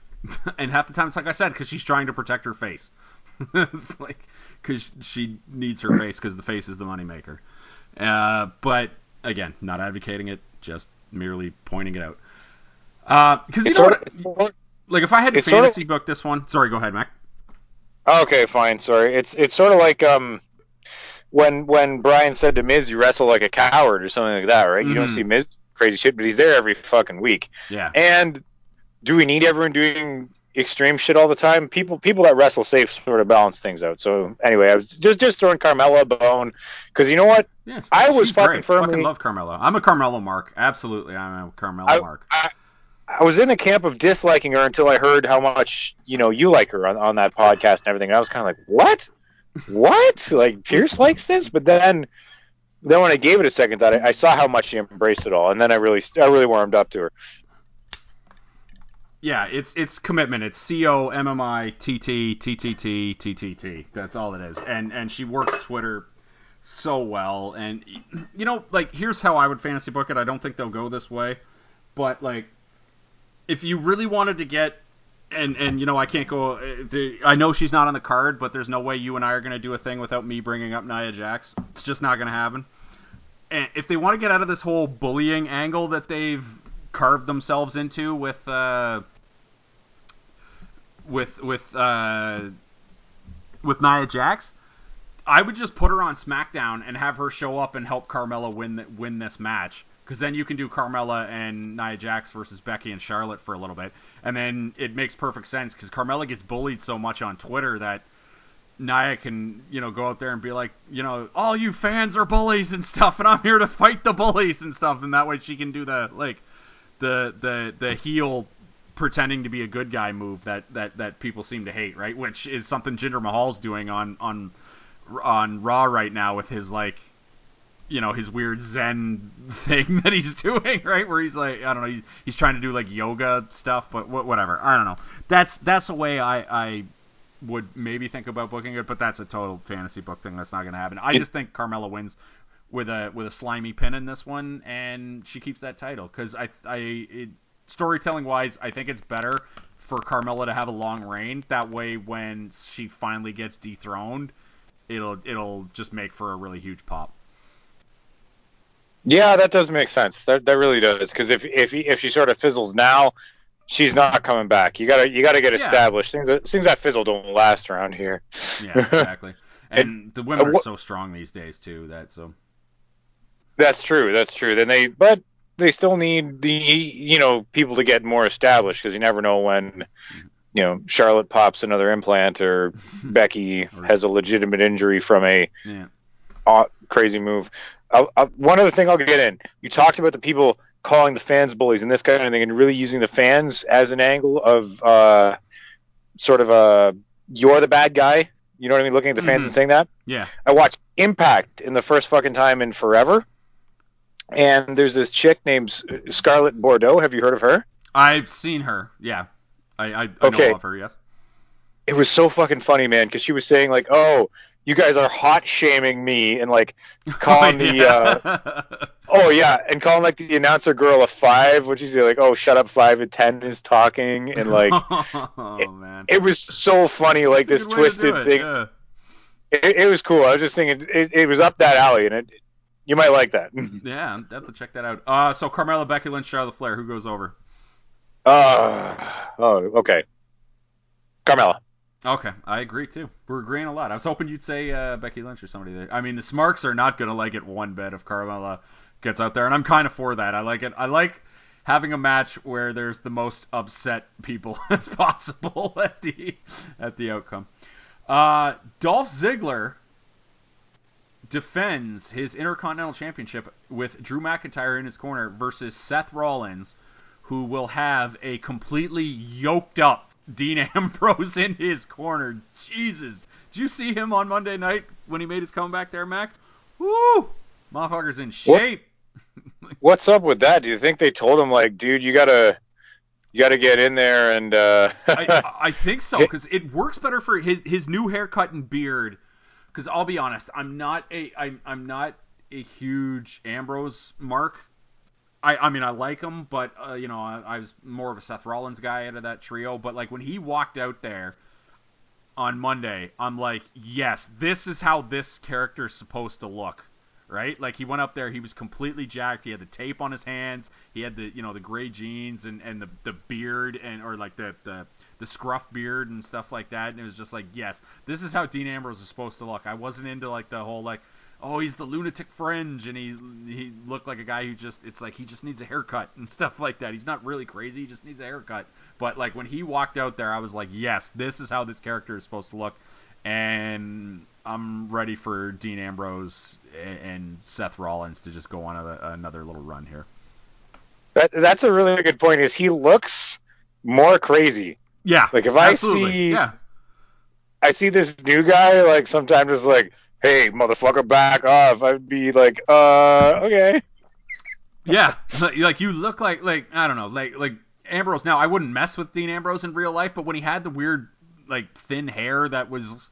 and half the time it's like I said, because she's trying to protect her face, like because she needs her face because the face is the moneymaker. Uh, but again, not advocating it, just merely pointing it out. Because you It's know sort what? of, sort of- like if I had to it's sort of- fantasy book this one, sorry, go ahead, Mac. Okay, fine. Sorry. It's it's sort of like um when when Bryan said to Miz, "You wrestle like a coward" or something like that, right? You don't Mhm. see Miz crazy shit, but he's there every fucking week. Yeah. And do we need everyone doing extreme shit all the time? People people that wrestle safe sort of balance things out. So anyway, I was just just throwing Carmella a bone because you know what? Yeah, I was fucking great. firmly- Fucking love Carmella. I'm a Carmella mark. Absolutely, I'm a Carmella I, mark. I, I was in the camp of disliking her until I heard how much you know you like her on, on that podcast and everything. And I was kind of like, what? What? Like Pierce likes this? But then, then when I gave it a second thought, I, I saw how much she embraced it all, and then I really, I really warmed up to her. Yeah, it's it's commitment. It's C O M M I T T T T T T T T. That's all it is. And and she works Twitter so well. And you know, like here's how I would fantasy book it. I don't think they'll go this way, but like if you really wanted to get and and you know I can't go. uh, I know she's not on the card, but there's no way you and I are gonna do a thing without me bringing up Nia Jax. It's just not gonna happen. And if they want to get out of this whole bullying angle that they've carved themselves into with uh, with with uh, with Nia Jax, I would just put her on SmackDown and have her show up and help Carmella win win this match. Because then you can do Carmella and Nia Jax versus Becky and Charlotte for a little bit, and then it makes perfect sense because Carmella gets bullied so much on Twitter that Nia can, you know, go out there and be like, you know, all you fans are bullies and stuff, and I'm here to fight the bullies and stuff, and that way she can do the like the the the heel pretending to be a good guy move that that that people seem to hate, right? Which is something Jinder Mahal's doing on on on Raw right now with his like you know his weird Zen thing that he's doing, right? Where he's like, I don't know, he's, he's trying to do like yoga stuff, but wh- whatever. I don't know. That's that's a way I I would maybe think about booking it, but that's a total fantasy book thing. That's not going to happen. I just think Carmella wins with a with a slimy pin in this one, and she keeps that title because I I it, storytelling wise, I think it's better for Carmella to have a long reign. That way, when she finally gets dethroned, it'll it'll just make for a really huge pop. Yeah, that does make sense. That that really does. Because if if if she sort of fizzles now, she's not coming back. You gotta you gotta get Yeah. established. Things that things that fizzle don't last around here. Yeah, exactly. And the women uh, are so strong these days too. That so That's true. That's true. Then they, but they still need the you know people to get more established because you never know when you know Charlotte pops another implant or Becky has a legitimate injury from a yeah. uh, crazy move. Uh, uh, one other thing I'll get in. You talked about the people calling the fans bullies and this kind of thing, and really using the fans as an angle of uh, sort of a you're the bad guy. You know what I mean? Looking at the fans Mhm. and saying that. Yeah. I watched Impact in the first fucking time in forever, and there's this chick named Scarlett Bordeaux. Have you heard of her? I've seen her. Yeah, I I, I Okay. know of her. Yes. It was so fucking funny, man, because she was saying like, "Oh, you guys are hot shaming me," and like calling the uh, oh yeah, and calling like the announcer girl a five, which is like, "Oh, shut up, five and ten is talking," and like oh man. it was so funny, like That's this good way to do twisted thing. yeah. It, it was cool. I was just thinking, it, it was up that alley, and it you might like that. Yeah, I have to check that out. Uh, so Carmella, Becky Lynch, Charlotte Flair, who goes over? Uh, oh, okay. Carmella. Okay, I agree too. We're agreeing a lot. I was hoping you'd say uh, Becky Lynch or somebody there. I mean, the Smarks are not gonna like it one bit if Carmella gets out there, and I'm kind of for that. I like it. I like having a match where there's the most upset people as possible at the at the outcome. Uh, Dolph Ziggler defends his Intercontinental Championship with Drew McIntyre in his corner versus Seth Rollins, who will have a completely yoked up Dean Ambrose in his corner. Jesus. Did you see him on Monday night when he made his comeback there, Mac? Woo! Motherfucker's in What? shape. What's up with that? Do you think they told him like, dude, you gotta, you gotta get in there and uh, I, I think so because it works better for his his new haircut and beard. Because I'll be honest, I'm not a I'm I'm not a huge Ambrose mark. I I mean I like him, but uh, you know I, I was more of a Seth Rollins guy out of that trio. But like when he walked out there on Monday, I'm like, yes, this is how this character is supposed to look. Right, like he went up there, he was completely jacked. He had the tape on his hands. He had the, you know, the gray jeans and, and the, the beard and or like the, the the scruff beard and stuff like that. And it was just like, yes, this is how Dean Ambrose is supposed to look. I wasn't into like the whole like, oh, he's the lunatic fringe and he he looked like a guy who just it's like he just needs a haircut and stuff like that. He's not really crazy, he just needs a haircut. But like when he walked out there, I was like, yes, this is how this character is supposed to look. And I'm ready for Dean Ambrose and- Seth Rollins to just go on a, another little run here. that that's a really good point. Is he looks more crazy? Yeah, Like, if I see- yeah, I see this new guy like sometimes just like, hey, motherfucker, back off. I'd be like, uh, okay. Yeah, like, like you look like like I don't know, like like Ambrose. Now I wouldn't mess with Dean Ambrose in real life, but when he had the weird like thin hair that was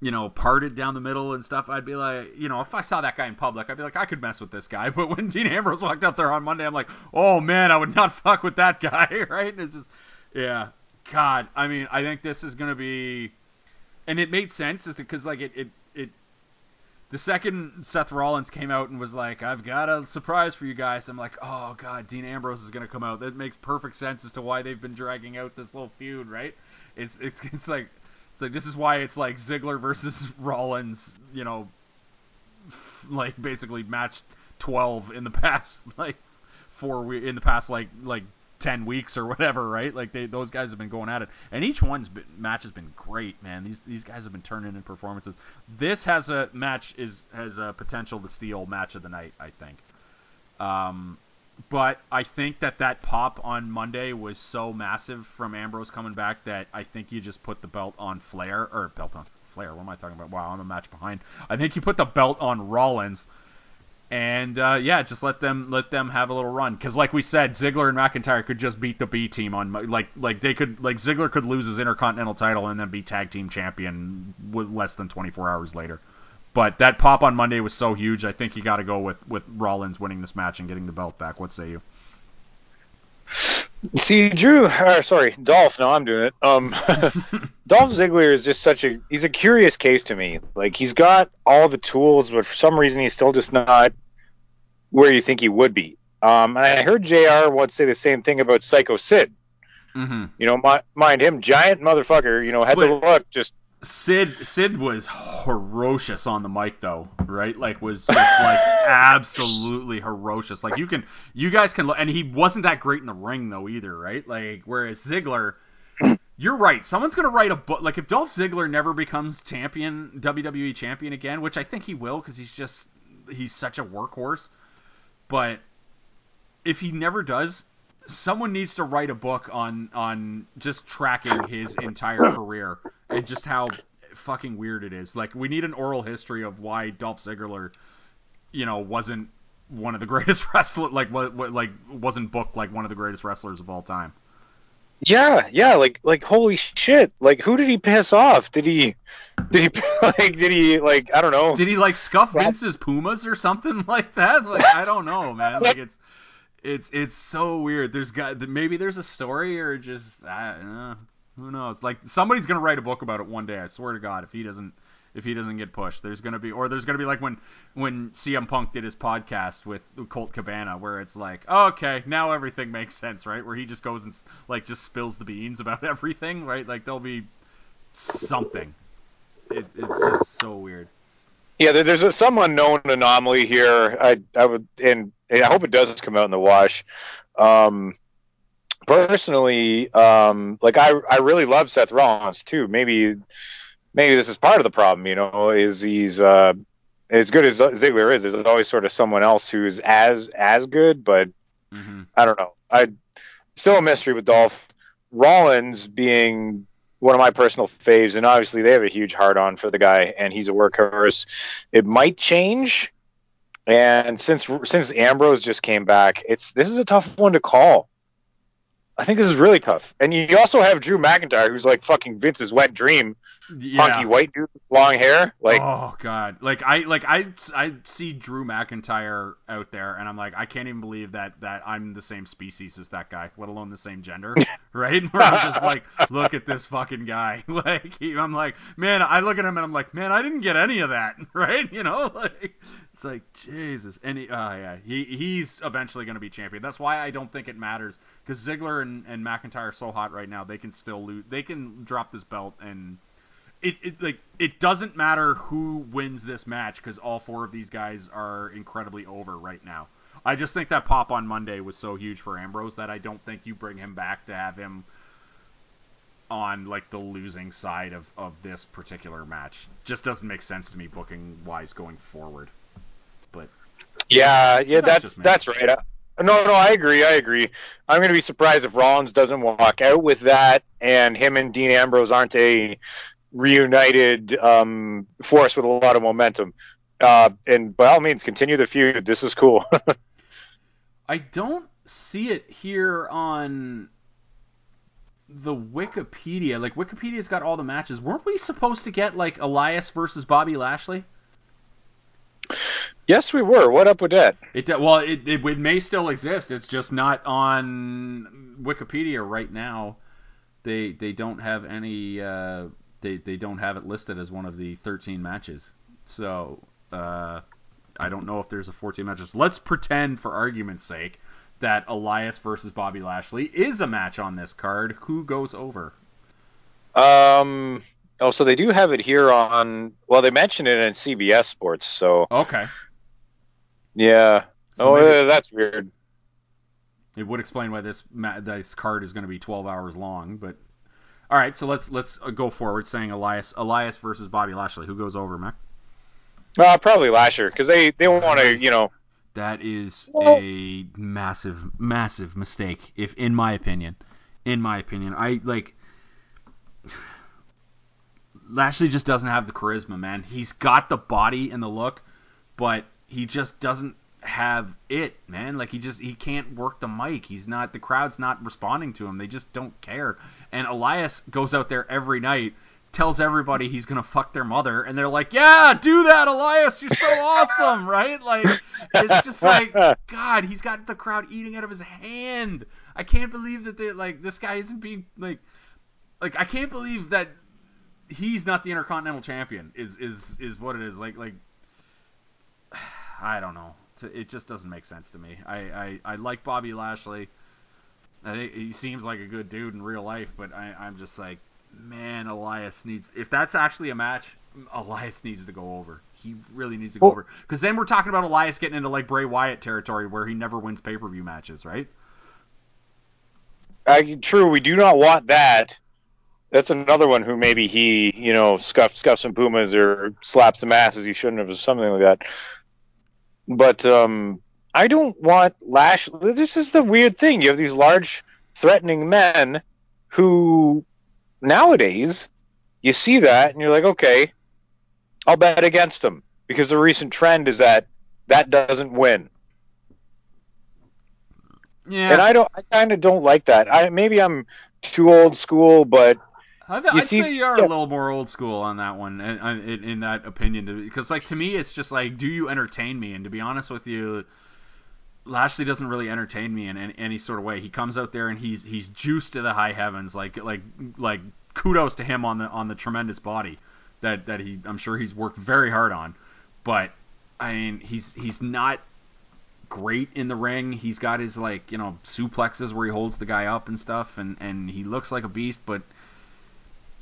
you know parted down the middle and stuff, I'd be like, you know, if I saw that guy in public, I'd be like, I could mess with this guy. But when Dean Ambrose walked out there on Monday, I'm like, oh man, I would not fuck with that guy, right? And it's just, yeah, God. I mean, I think this is gonna be, and it made sense, is because like it it it the second Seth Rollins came out and was like, "I've got a surprise for you guys," I'm like, "Oh God, Dean Ambrose is gonna come out." That makes perfect sense as to why they've been dragging out this little feud, right? It's it's it's like it's like this is why it's like Ziggler versus Rollins, you know, like basically match 12 in the past like four we- in the past like like 10 weeks or whatever, right? Like they those guys have been going at it, and each one's been, match has been great, man. These these guys have been turning in performances. This has a match is has a potential to steal match of the night, I think. Um, but I think that that pop on Monday was so massive from Ambrose coming back that I think you just put the belt on Flair or belt on Flair. What am I talking about? Wow, I'm a match behind. I think you put the belt on Rollins and uh, yeah, just let them let them have a little run. Because like we said, Ziggler and McIntyre could just beat the B team on like like they could like Ziggler could lose his Intercontinental title and then be tag team champion with less than 24 hours later. But that pop on Monday was so huge. I think you got to go with with Rollins winning this match and getting the belt back. What say you? See, Drew, or sorry, Dolph. No, I'm doing it. Um, Dolph Ziggler is just such a he's a curious case to me. Like he's got all the tools, but for some reason he's still just not where you think he would be. Um, and I heard Jr. once say the same thing about Psycho Sid. Mm-hmm. You know, mi- mind him, giant motherfucker. You know, had the Wait. look, just Sid Sid was ferocious on the mic though, right? Like was just like absolutely ferocious. Like you can you guys can look and he wasn't that great in the ring though either, right? Like whereas Ziggler you're right. Someone's gonna write a book. Like if Dolph Ziggler never becomes champion, WWE champion again, which I think he will, because he's just he's such a workhorse. But if he never does, someone needs to write a book on on just tracking his entire career and just how fucking weird it is. Like we need an oral history of why Dolph Ziggler, you know, wasn't one of the greatest wrestlers, like what, what, like wasn't booked like one of the greatest wrestlers of all time. Yeah, yeah, like like holy shit! Like who did he piss off? Did he did he like did he like I don't know? Did he like scuff Vince's Pumas or something like that? Like I don't know, man. Like it's it's it's so weird. There's got maybe there's a story or just uh, who knows? Like somebody's gonna write a book about it one day. I swear to God, if he doesn't if he doesn't get pushed, there's gonna be or there's gonna be like when when CM Punk did his podcast with Colt Cabana, where it's like, oh, okay, now everything makes sense, right? Where he just goes and like just spills the beans about everything, right? Like there'll be something. It, it's just so weird. Yeah, there's a, some unknown anomaly here. I I would and I hope it doesn't come out in the wash. Um, personally, um, like I I really love Seth Rollins too. Maybe maybe this is part of the problem. You know, is he's uh, as good as Ziggler is. There's always sort of someone else who's as as good, but hmm I don't know. I still a mystery with Dolph Rollins being one of my personal faves, and obviously they have a huge heart on for the guy, and he's a workhorse. It might change, and since since Ambrose just came back, it's this is a tough one to call. I think this is really tough, and you also have Drew McIntyre, who's like fucking Vince's wet dream, Yeah. hunky white dude with long hair. Like, oh god, like I like I I see Drew McIntyre out there, and I'm like, I can't even believe that that I'm the same species as that guy, let alone the same gender, right? Where I'm just like, look at this fucking guy. Like he, I'm like, man, I look at him and I'm like, man, I didn't get any of that, right? You know, like it's like Jesus, and he, oh yeah, he he's eventually going to be champion. That's why I don't think it matters because Ziggler and, and McIntyre are so hot right now. They can still lose. They can drop this belt and it, it like it doesn't matter who wins this match because all four of these guys are incredibly over right now. I just think that pop on Monday was so huge for Ambrose that I don't think you bring him back to have him on like the losing side of, of this particular match. Just doesn't make sense to me booking wise going forward. But Yeah, yeah, That's that's that's right. Uh, No, no, I agree. I agree. I'm going to be surprised if Rollins doesn't walk out with that, and him and Dean Ambrose aren't a reunited um, force with a lot of momentum. Uh, and by all means, continue the feud. This is cool. I don't see it here on the Wikipedia. Like Wikipedia's got all the matches. Weren't we supposed to get like Elias versus Bobby Lashley? yes, we were. What up with that? It well, it, it, it may still exist. It's just not on Wikipedia right now. They they don't have any. Uh, they they don't have it listed as one of the 13 matches. So uh, I don't know if there's a 14 matches. Let's pretend, for argument's sake, that Elias versus Bobby Lashley is a match on this card. Who goes over? Um, oh, so they do have it here on. Well, they mentioned it in CBS Sports. So Okay. yeah. So oh, maybe- uh, that's weird. It would explain why this this card is going to be 12 hours long, but all right. So let's let's uh, go forward, saying Elias Elias versus Bobby Lashley. Who goes over, Mac? Uh, probably Lashley because they they want to you know That is a massive massive mistake, if in my opinion. In my opinion, I like Lashley just doesn't have the charisma, man. He's got the body and the look, but he just doesn't have it, man. Like he just he can't work the mic. He's not the crowd's not responding to him. They just don't care. And Elias goes out there every night, tells everybody he's gonna fuck their mother, and they're like, "Yeah, do that, Elias. You're so awesome, right?" Like it's just like God. He's got the crowd eating out of his hand. I can't believe that they're like this guy isn't being like like I can't believe that he's not the Intercontinental Champion. Is is is what it is. Like like I don't know. It just doesn't make sense to me. I I, I like Bobby Lashley. I think he seems like a good dude in real life, but I, I'm just like, man, Elias needs. If that's actually a match, Elias needs to go over. He really needs to go Well- over. Because then we're talking about Elias getting into like Bray Wyatt territory where he never wins pay per view matches, right? I, true, we do not want that. That's another one who maybe he, you know, scuffs scuffed some pumas or slaps some asses he shouldn't have, or something like that. But um, I don't want Lash. This is the weird thing. You have these large, threatening men who nowadays you see that and you're like, okay, I'll bet against them because the recent trend is that that doesn't win. Yeah, and I don't. I kind of don't like that. I maybe I'm too old school, but I'd, You I'd see- say you are yeah. a little more old school on that one, in, in, in that opinion, because like to me, it's just like, do you entertain me? And to be honest with you, Lashley doesn't really entertain me in any, any sort of way. He comes out there and he's he's juiced to the high heavens, like like like kudos to him on the on the tremendous body that that he I'm sure he's worked very hard on, but I mean he's he's not great in the ring. He's got his like you know suplexes where he holds the guy up and stuff, and and he looks like a beast, but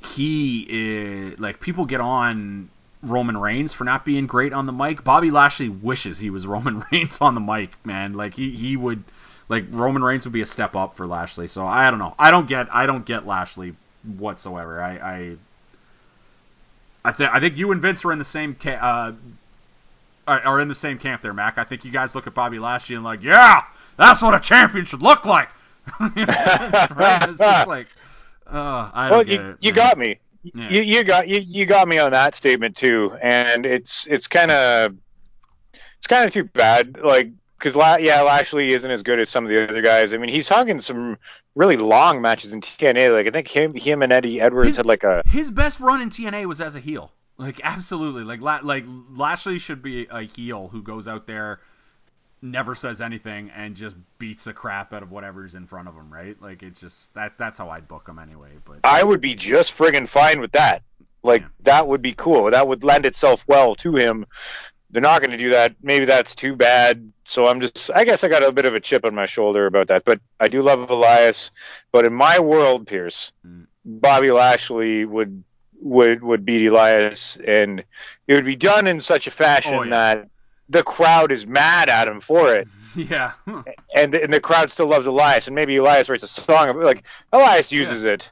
he is like people get on Roman Reigns for not being great on the mic. Bobby Lashley wishes he was Roman Reigns on the mic, man. Like he, he would like Roman Reigns would be a step up for Lashley. So I don't know. I don't get I don't get Lashley whatsoever. I I I, th- I think you and Vince are in the same ca- uh are, are in the same camp there, Mac. I think you guys look at Bobby Lashley and like, yeah, that's what a champion should look like. right? It's just like, uh, I don't well, get you, it. you man. got me. Yeah. You, you got you, you got me on that statement too, and it's it's kind of it's kind of too bad, like because La- yeah, Lashley isn't as good as some of the other guys. I mean, he's hugging some really long matches in TNA. Like I think him him and Eddie Edwards His- had like a His best run in TNA was as a heel. Like absolutely. Like La- like Lashley should be a heel who goes out there, never says anything, and just beats the crap out of whatever's in front of him. Right? Like it's just that that's how I'd book him anyway. But I would be just friggin' fine with that. Like Yeah. that would be cool. That would lend itself well to him. They're not going to do that. Maybe that's too bad. So I'm just. I guess I got a bit of a chip on my shoulder about that. But I do love Elias. But in my world, Pierce, Mm. Bobby Lashley would would would beat Elias, and it would be done in such a fashion Oh, yeah. that the crowd is mad at him for it yeah. and the, and the crowd still loves Elias, and maybe Elias writes a song like Elias uses it,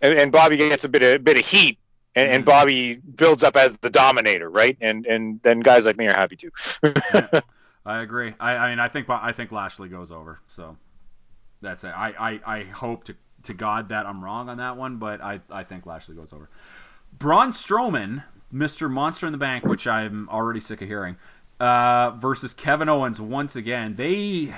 and, and Bobby gets a bit of bit of heat, and, and Mhm. Bobby builds up as the dominator, right? And and then guys like me are happy too. Yeah. I agree. I, I mean, I think I think Lashley goes over. So that's it. I, I, I hope to, to God that I'm wrong on that one, but I, I think Lashley goes over. Braun Strowman, Mr. Monster in the Bank, which I'm already sick of hearing, uh, versus Kevin Owens once again. They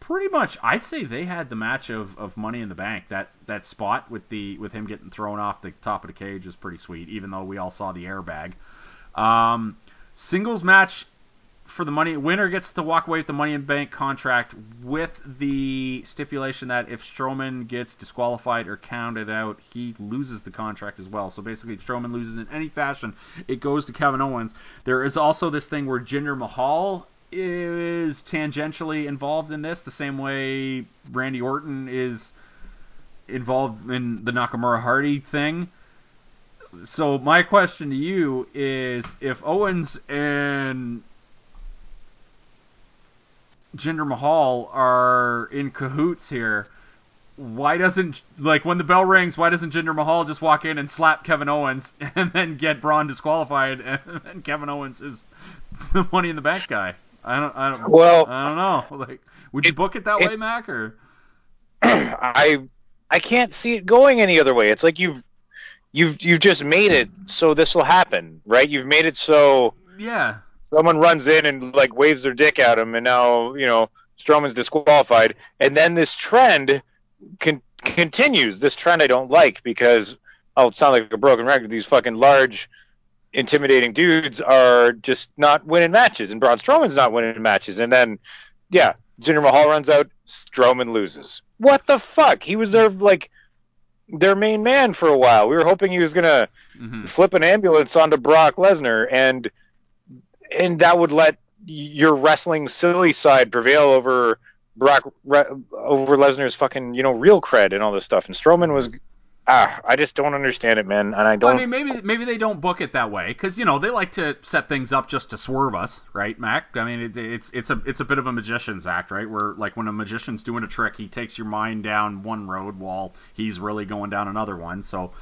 pretty much, I'd say they had the match of, of Money in the Bank. That that spot with the with him getting thrown off the top of the cage was pretty sweet, even though we all saw the airbag. Um, singles match for the money winner gets to walk away with the money in bank contract with the stipulation that if Strowman gets disqualified or counted out, he loses the contract as well. So basically, if Strowman loses in any fashion, it goes to Kevin Owens. There is also this thing where Jinder Mahal is tangentially involved in this, the same way Randy Orton is involved in the Nakamura Hardy thing. So my question to you is if Owens and Jinder Mahal are in cahoots here, why doesn't like when the bell rings, why doesn't Jinder Mahal just walk in and slap Kevin Owens and then get Braun disqualified and then Kevin Owens is the money in the bank guy? I don't I don't Well, I don't know. Like would you It- book it that way, Mac or I I can't see it going any other way. It's like you've you've you've just made it so this will happen, right? You've made it so Yeah. Someone runs in and like waves their dick at him, and now you know Strowman's disqualified, and then this trend con- continues. This trend I don't like because I'll sound like a broken record. These fucking large, intimidating dudes are just not winning matches, and Braun Strowman's not winning matches, and then yeah, Jinder Mahal runs out, Strowman loses. What the fuck? He was their like their main man for a while. We were hoping he was gonna hmm flip an ambulance onto Brock Lesnar, and and that would let your wrestling silly side prevail over Brock re, over Lesnar's fucking you know real cred and all this stuff. And Strowman was ah, I just don't understand it, man. And I don't. I mean, maybe maybe they don't book it that way because you know they like to set things up just to swerve us, right, Mac? I mean, it, it's it's a it's a bit of a magician's act, right? Where like when a magician's doing a trick, he takes your mind down one road while he's really going down another one. So,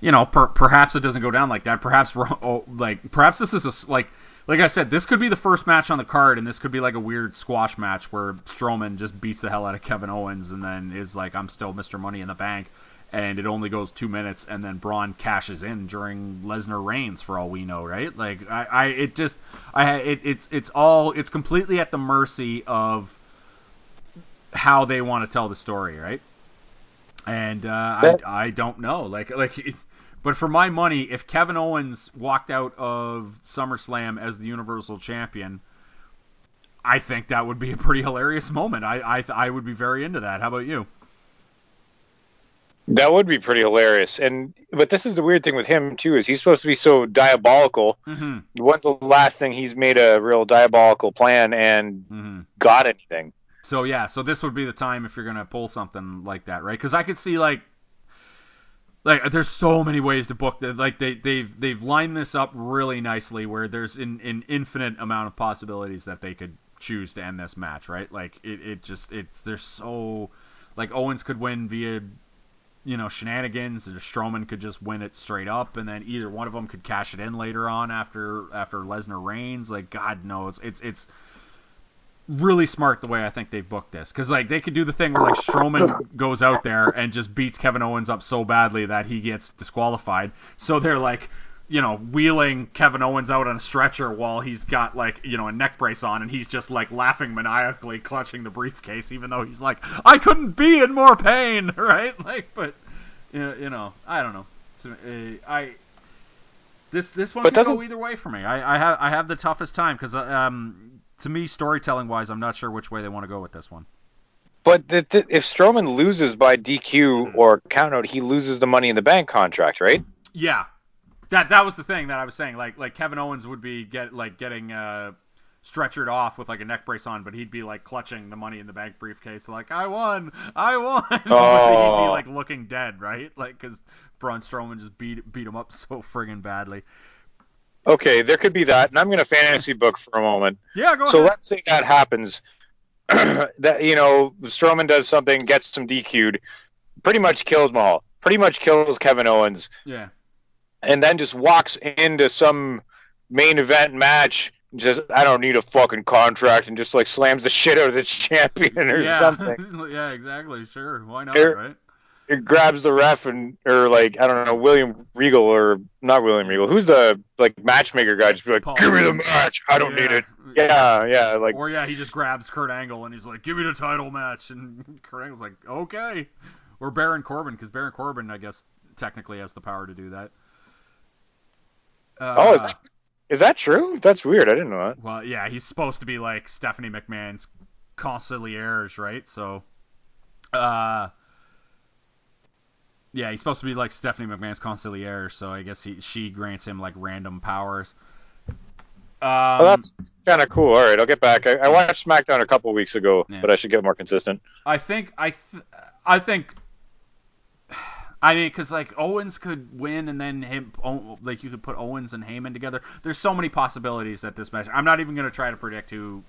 you know, per, perhaps it doesn't go down like that. Perhaps we're oh, like perhaps this is a like. Like I said, this could be the first match on the card, and this could be like a weird squash match where Strowman just beats the hell out of Kevin Owens, and then is like, "I'm still Mr. Money in the Bank," and it only goes two minutes, and then Braun cashes in during Lesnar Reigns for all we know, right? Like I, I it just, I, it, it's, it's all, it's completely at the mercy of how they want to tell the story, right? And uh, I I don't know, like like. But for my money, if Kevin Owens walked out of SummerSlam as the Universal Champion, I think that would be a pretty hilarious moment. I I, I would be very into that. How about you? That would be pretty hilarious. And but this is the weird thing with him too is he's supposed to be so diabolical. Mm-hmm. When's the last thing he's made a real diabolical plan and Mm-hmm. got anything? So yeah, so this would be the time if you're gonna pull something like that, right? Because I could see like, like there's so many ways to book that. Like they they've they've lined this up really nicely, where there's an, an infinite amount of possibilities that they could choose to end this match, right? Like it, it just it's there's so like Owens could win via you know shenanigans, or Strowman could just win it straight up, and then either one of them could cash it in later on after after Lesnar Reigns. Like God knows, it's it's really smart the way I think they booked this because like they could do the thing where like Strowman goes out there and just beats Kevin Owens up so badly that he gets disqualified. So they're like, you know, wheeling Kevin Owens out on a stretcher while he's got like you know a neck brace on and he's just like laughing maniacally, clutching the briefcase, even though he's like, I couldn't be in more pain, right? Like, but you know, I don't know. So, uh, I. This this one But could go either way for me. I, I have I have the toughest time because um to me storytelling wise I'm not sure which way they want to go with this one. But the, the, if Strowman loses by DQ or countout, he loses the Money in the Bank contract, right? Yeah, that that was the thing that I was saying. Like like Kevin Owens would be get like getting uh stretchered off with like a neck brace on, but he'd be like clutching the Money in the Bank briefcase, like I won, I won. But he'd be Oh. like looking dead, right? Like because Braun Strowman just beat beat him up so friggin' badly. Okay, there could be that. And I'm going to fantasy book for a moment. Yeah, go so ahead. let's say that happens. that you know, Strowman does something, gets some DQ'd, pretty much kills Mahal, pretty much kills Kevin Owens, Yeah. and then just walks into some main event match. Just I don't need a fucking contract, and just like slams the shit out of the champion or yeah. something. yeah, exactly. Sure. Why not, right? It grabs the ref and or like I don't know William Regal or not William Regal. Who's the like matchmaker guy? Just be like, Paul give me the match. I don't yeah. need it. Yeah, yeah. Like or yeah, he just grabs Kurt Angle and he's like, "Give me the title match," and Kurt Angle's like, "Okay." Or Baron Corbin, because Baron Corbin, I guess, technically has the power to do that. Uh, oh, is that, is that true? That's weird. I didn't know that. well, yeah, he's supposed to be like Stephanie McMahon's consiglieres, right? So, uh, yeah, he's supposed to be like Stephanie McMahon's consigliere. So I guess he she grants him like random powers. Um, Oh, that's kind of cool. All right, I'll get back. I, I watched SmackDown a couple weeks ago, Yeah. but I should get more consistent. I think I th- I think I mean because like Owens could win and then him like you could put Owens and Heyman together. There's so many possibilities that this match. I'm not even gonna try to predict who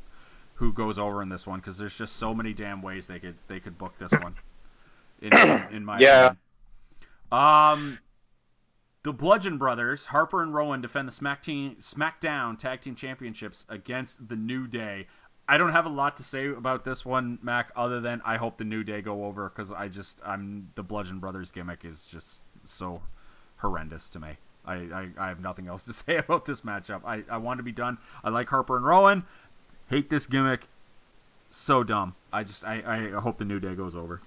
who goes over in this one because there's just so many damn ways they could they could book this one. In, in my Yeah. opinion. Um. The Bludgeon Brothers, Harper and Rowan, defend the Smack team, SmackDown Tag Team Championships against the New Day. I don't have a lot to say about this one, Mac, other than I hope the New Day go over because I just I'm the Bludgeon Brothers gimmick is just so horrendous to me. I, I, I have nothing else to say about this matchup. I, I want to be done. I like Harper and Rowan. Hate this gimmick. So dumb. I just I, I hope the New Day goes over.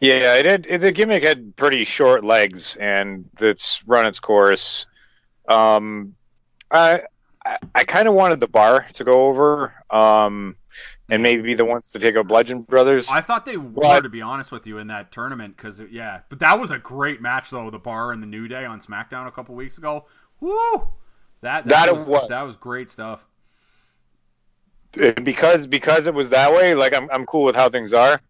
Yeah, it had it, the gimmick had pretty short legs, and it's run its course. Um, I I, I kind of wanted the Bar to go over, um, and maybe be the ones to take out Bludgeon Brothers. I thought they were, What? to be honest with you, in that tournament because yeah, but that was a great match though. The Bar and the New Day on SmackDown a couple weeks ago. Woo! That that, That was, was. that was great stuff. and because because it was that way, like I'm I'm cool with how things are,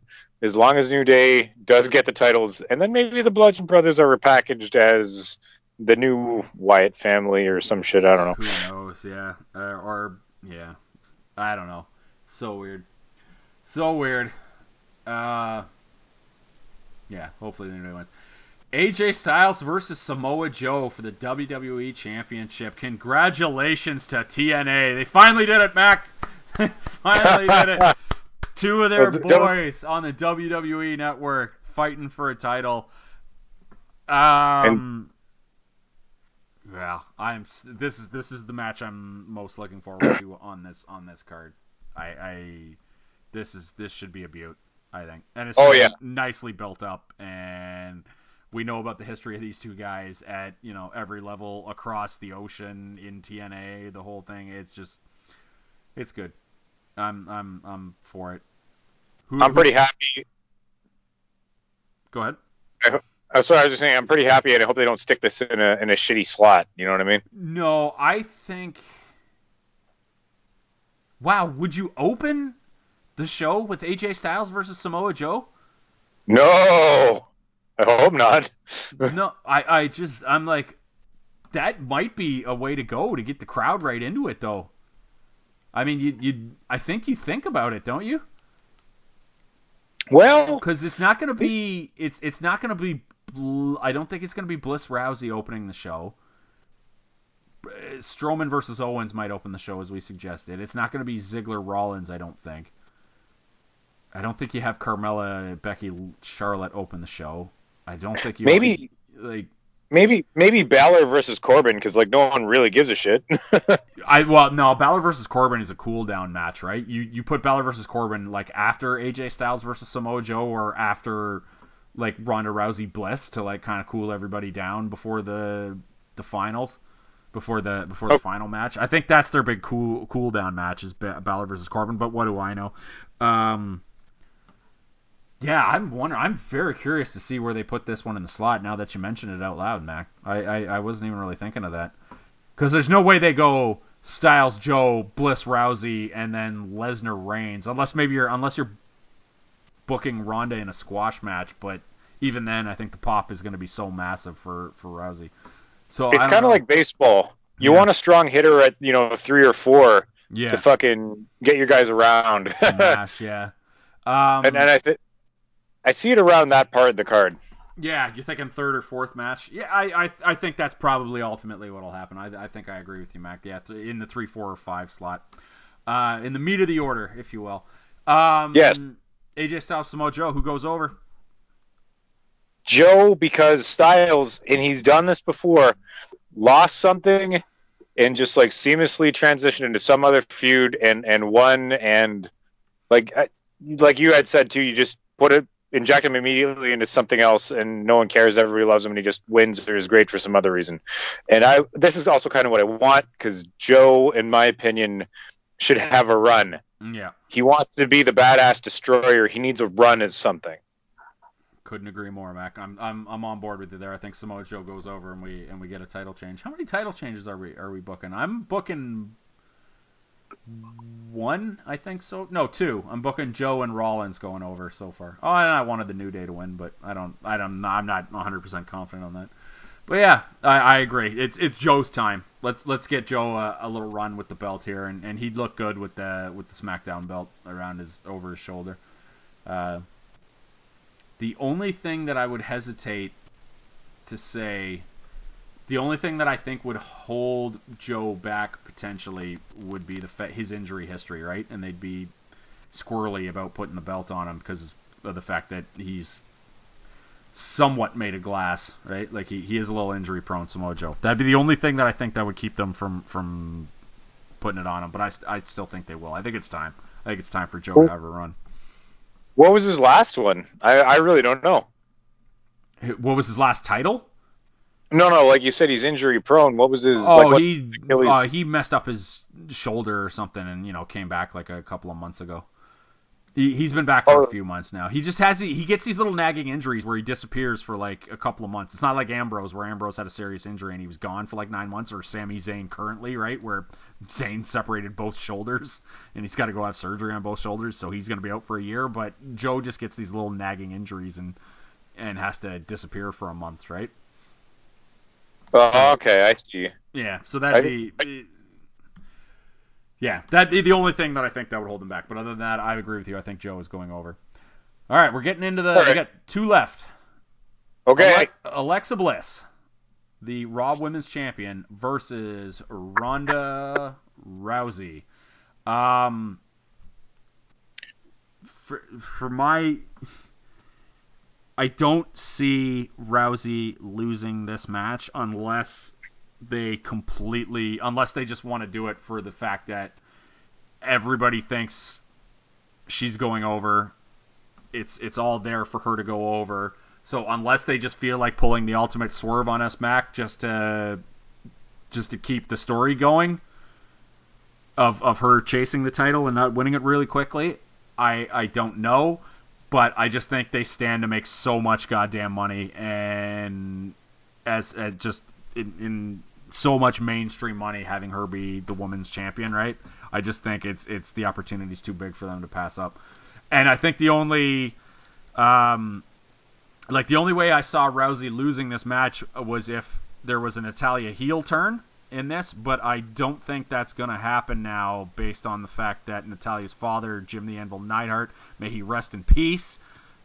as long as New Day does get the titles, and then maybe the Bludgeon Brothers are repackaged as the new Wyatt family or some shit. I don't know. Who knows? Yeah, uh, or yeah, I don't know. So weird. So weird. Uh, yeah. Hopefully the New Day wins. AJ Styles versus Samoa Joe for the WWE Championship. Congratulations to TNA. They finally did it, Mac. They finally did it. Two of their boys on the WWE network fighting for a title. Um. yeah, I'm. This is this is the match I'm most looking forward to on this on this card. I, I this is this should be a beaut. I think, and it's Oh, yeah. nicely built up, and we know about the history of these two guys at you know every level across the ocean in TNA, the whole thing. It's just, it's good. I'm I'm I'm for it. Who, I'm who- pretty happy. Go ahead. Uh, sorry, I was just saying I'm pretty happy, and I hope they don't stick this in a in a shitty slot. You know what I mean? No, I think. Wow, would you open the show with AJ Styles versus Samoa Joe? No, I hope not. no, I, I just, I'm like, that might be a way to go to get the crowd right into it, though. I mean, you, you, I think you think about it, don't you? Well, Because it's not going to be, it's, it's not going to be. I don't think it's going to be Bliss Rousey opening the show. Strowman versus Owens might open the show as we suggested. It's not going to be Ziggler Rollins, I don't think. I don't think you have Carmella, Becky, Charlotte open the show. I don't think you maybe like maybe maybe Balor versus Corbin because like no one really gives a shit. I well no Balor versus Corbin is a cool down match, right? You you put Balor versus Corbin like after AJ Styles versus Samoa Joe or after like Ronda Rousey Bliss to like kind of cool everybody down before the the finals, before the before the Oh. final match. I think that's their big cool cool down match is Ba- Balor versus Corbin. But what do I know? Um, yeah, I'm wondering. I'm very curious to see where they put this one in the slot. Now that you mentioned it out loud, Mack, I I, I wasn't even really thinking of that. Because there's no way they go Styles, Joe, Bliss, Rousey, and then Lesnar, Reigns, unless maybe you're unless you're booking Ronda in a squash match. But even then, I think the pop is going to be so massive for for Rousey. So it's kind of like baseball. You Yeah. want a strong hitter at you know three or four yeah, to fucking get your guys around. yeah. Um, and I th- I see it around that part of the card. Yeah, you're thinking third or fourth match. Yeah, I I, I think that's probably ultimately what'll happen. I, I think I agree with you, Mack. Yeah, in the three, four, or five slot, uh, in the meat of the order, if you will. Um, Yes. AJ Styles, Samoa Joe, who goes over? Joe because Styles, and he's done this before, lost something and just like seamlessly transitioned into some other feud and and won and like like you had said too, you just put it inject him immediately into something else and no one cares everybody loves him and he just wins or is great for some other reason and i this is also kind of what i want because joe in my opinion should have a run Yeah, he wants to be the badass destroyer he needs a run as something couldn't agree more, Mack. I'm I'm I'm on board with you there. I think Samoa Joe goes over and we and we get a title change. How many title changes are we are we booking? I'm booking one, I think so. No, two. I'm booking Joe and Rollins going over so far. Oh, and I wanted the New Day to win, but I don't. I don't. I'm not 100% confident on that. But yeah, I, I agree. It's it's Joe's time. Let's let's get Joe a, a little run with the belt here, and, and he'd look good with the with the SmackDown belt around his over his shoulder. Uh, the only thing that I would hesitate to say, the only thing that I think would hold Joe back potentially would be the fa- his injury history, right? And they'd be squirrely about putting the belt on him because of the fact that he's somewhat made of glass, right? Like he, he is a little injury prone, Samoa Joe. That'd be the only thing that I think that would keep them from from putting it on him. But I, I still think they will. I think it's time. I think it's time for Joe to have a run. what was his last one i, I really don't know What was his last title? No no like you said he's injury prone what was his Oh, like, what's he Achilles? uh, he messed up his shoulder or something, and you know came back like a couple of months ago. He he's been back for Oh. a few months now. He just has he gets these little nagging injuries where he disappears for like a couple of months. It's not like Ambrose where Ambrose had a serious injury and he was gone for like nine months, or Sami Zayn currently right where Zayn separated both shoulders and he's got to go have surgery on both shoulders, so he's going to be out for a year. But Joe just gets these little nagging injuries and and has to disappear for a month, right? Oh, okay i see Yeah, so that'd I- be. yeah, that'd be the only thing that I think that would hold them back. But other than that, I agree with you. I think Joe is going over. All right, we're getting into the. All We got two left. okay Alexa Bliss, the Raw Women's Champion, versus Ronda Rousey. Um, for for my, I don't see Rousey losing this match unless they completely, unless they just want to do it for the fact that everybody thinks she's going over. It's it's all there for her to go over. So unless they just feel like pulling the ultimate swerve on us, Mack, just to just to keep the story going of of her chasing the title and not winning it really quickly, I I don't know, but I just think they stand to make so much goddamn money and as, as just in, in so much mainstream money having her be the women's champion, right? I just think it's it's the opportunity's too big for them to pass up. And I think the only um like the only way I saw Rousey losing this match was if there was a Natalya heel turn in this, but I don't think that's going to happen now based on the fact that Natalya's father, Jim the Anvil Neidhart, may he rest in peace,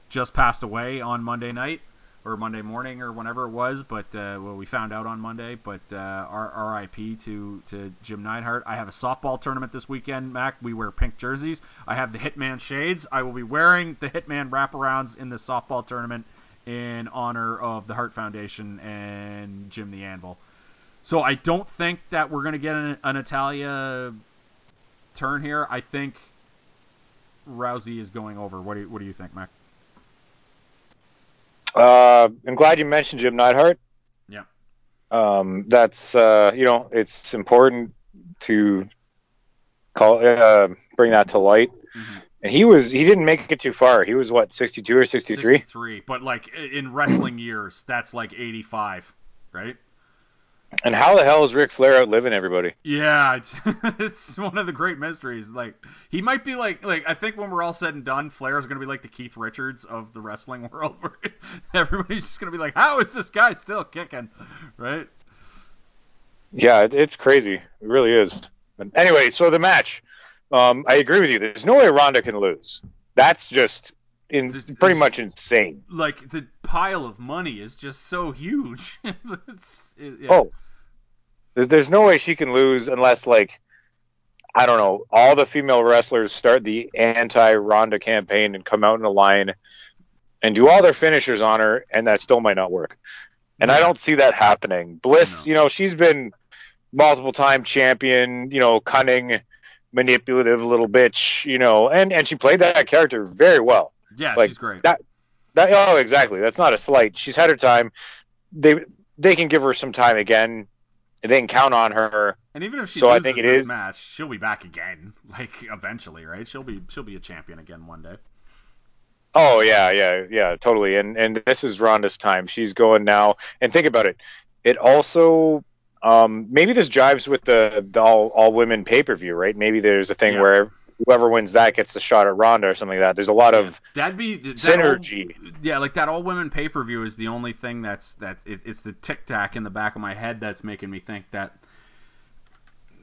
just passed away on Monday night or Monday morning or whenever it was, but uh, well, we found out on Monday. But uh, RIP to to Jim Neidhart. I have a softball tournament this weekend, Mack. We wear pink jerseys. I have the Hitman shades. I will be wearing the Hitman wraparounds in the softball tournament in honor of the Hart Foundation and Jim the Anvil. So I don't think that we're going to get an, a Natalya turn here. I think Rousey is going over. What do you, what do you think, Mack? Uh, I'm glad you mentioned Jim Neidhart. Yeah. Um, that's uh, you know, it's important to call uh, bring that to light. Mm-hmm. And he was he didn't make it too far. He was what 62 or 63. 63, but like in wrestling years, that's like 85, right? And how the hell is Ric Flair outliving everybody? Yeah, it's, it's one of the great mysteries. Like he might be like like I think when we're all said and done, Flair is gonna be like the Keith Richards of the wrestling world, where everybody's just gonna be like, how is this guy still kicking, right? Yeah, it, it's crazy. It really is. But anyway, so the match. Um, I agree with you. There's no way Ronda can lose. That's just in, pretty much insane. Like the pile of money is just so huge. it's, it, yeah. Oh, there's there's no way she can lose unless like I don't know all the female wrestlers start the anti Ronda campaign and come out in a line and do all their finishers on her, and that still might not work. And I don't see that happening. Bliss, No. you know, she's been multiple time champion, you know, cunning, manipulative little bitch, you know, and and she played that character very well. yeah, like, she's great. that- That oh, exactly. That's not a slight. She's had her time. They they can give her some time again. And didn't count on her. and even if she so I think it this is- match, she'll be back again. Like eventually, right? She'll be she'll be a champion again one day. Oh yeah, yeah, yeah, totally. And and this is Ronda's time. She's going now. And think about it. It also um, maybe this jives with the, the all all women pay per view, right? Maybe there's a thing Yeah. where whoever wins that gets the shot at Ronda or something like that. There's a lot of That'd be that synergy. All, yeah, like that all women pay per view is the only thing that's that's it, it's the tic tac in the back of my head that's making me think that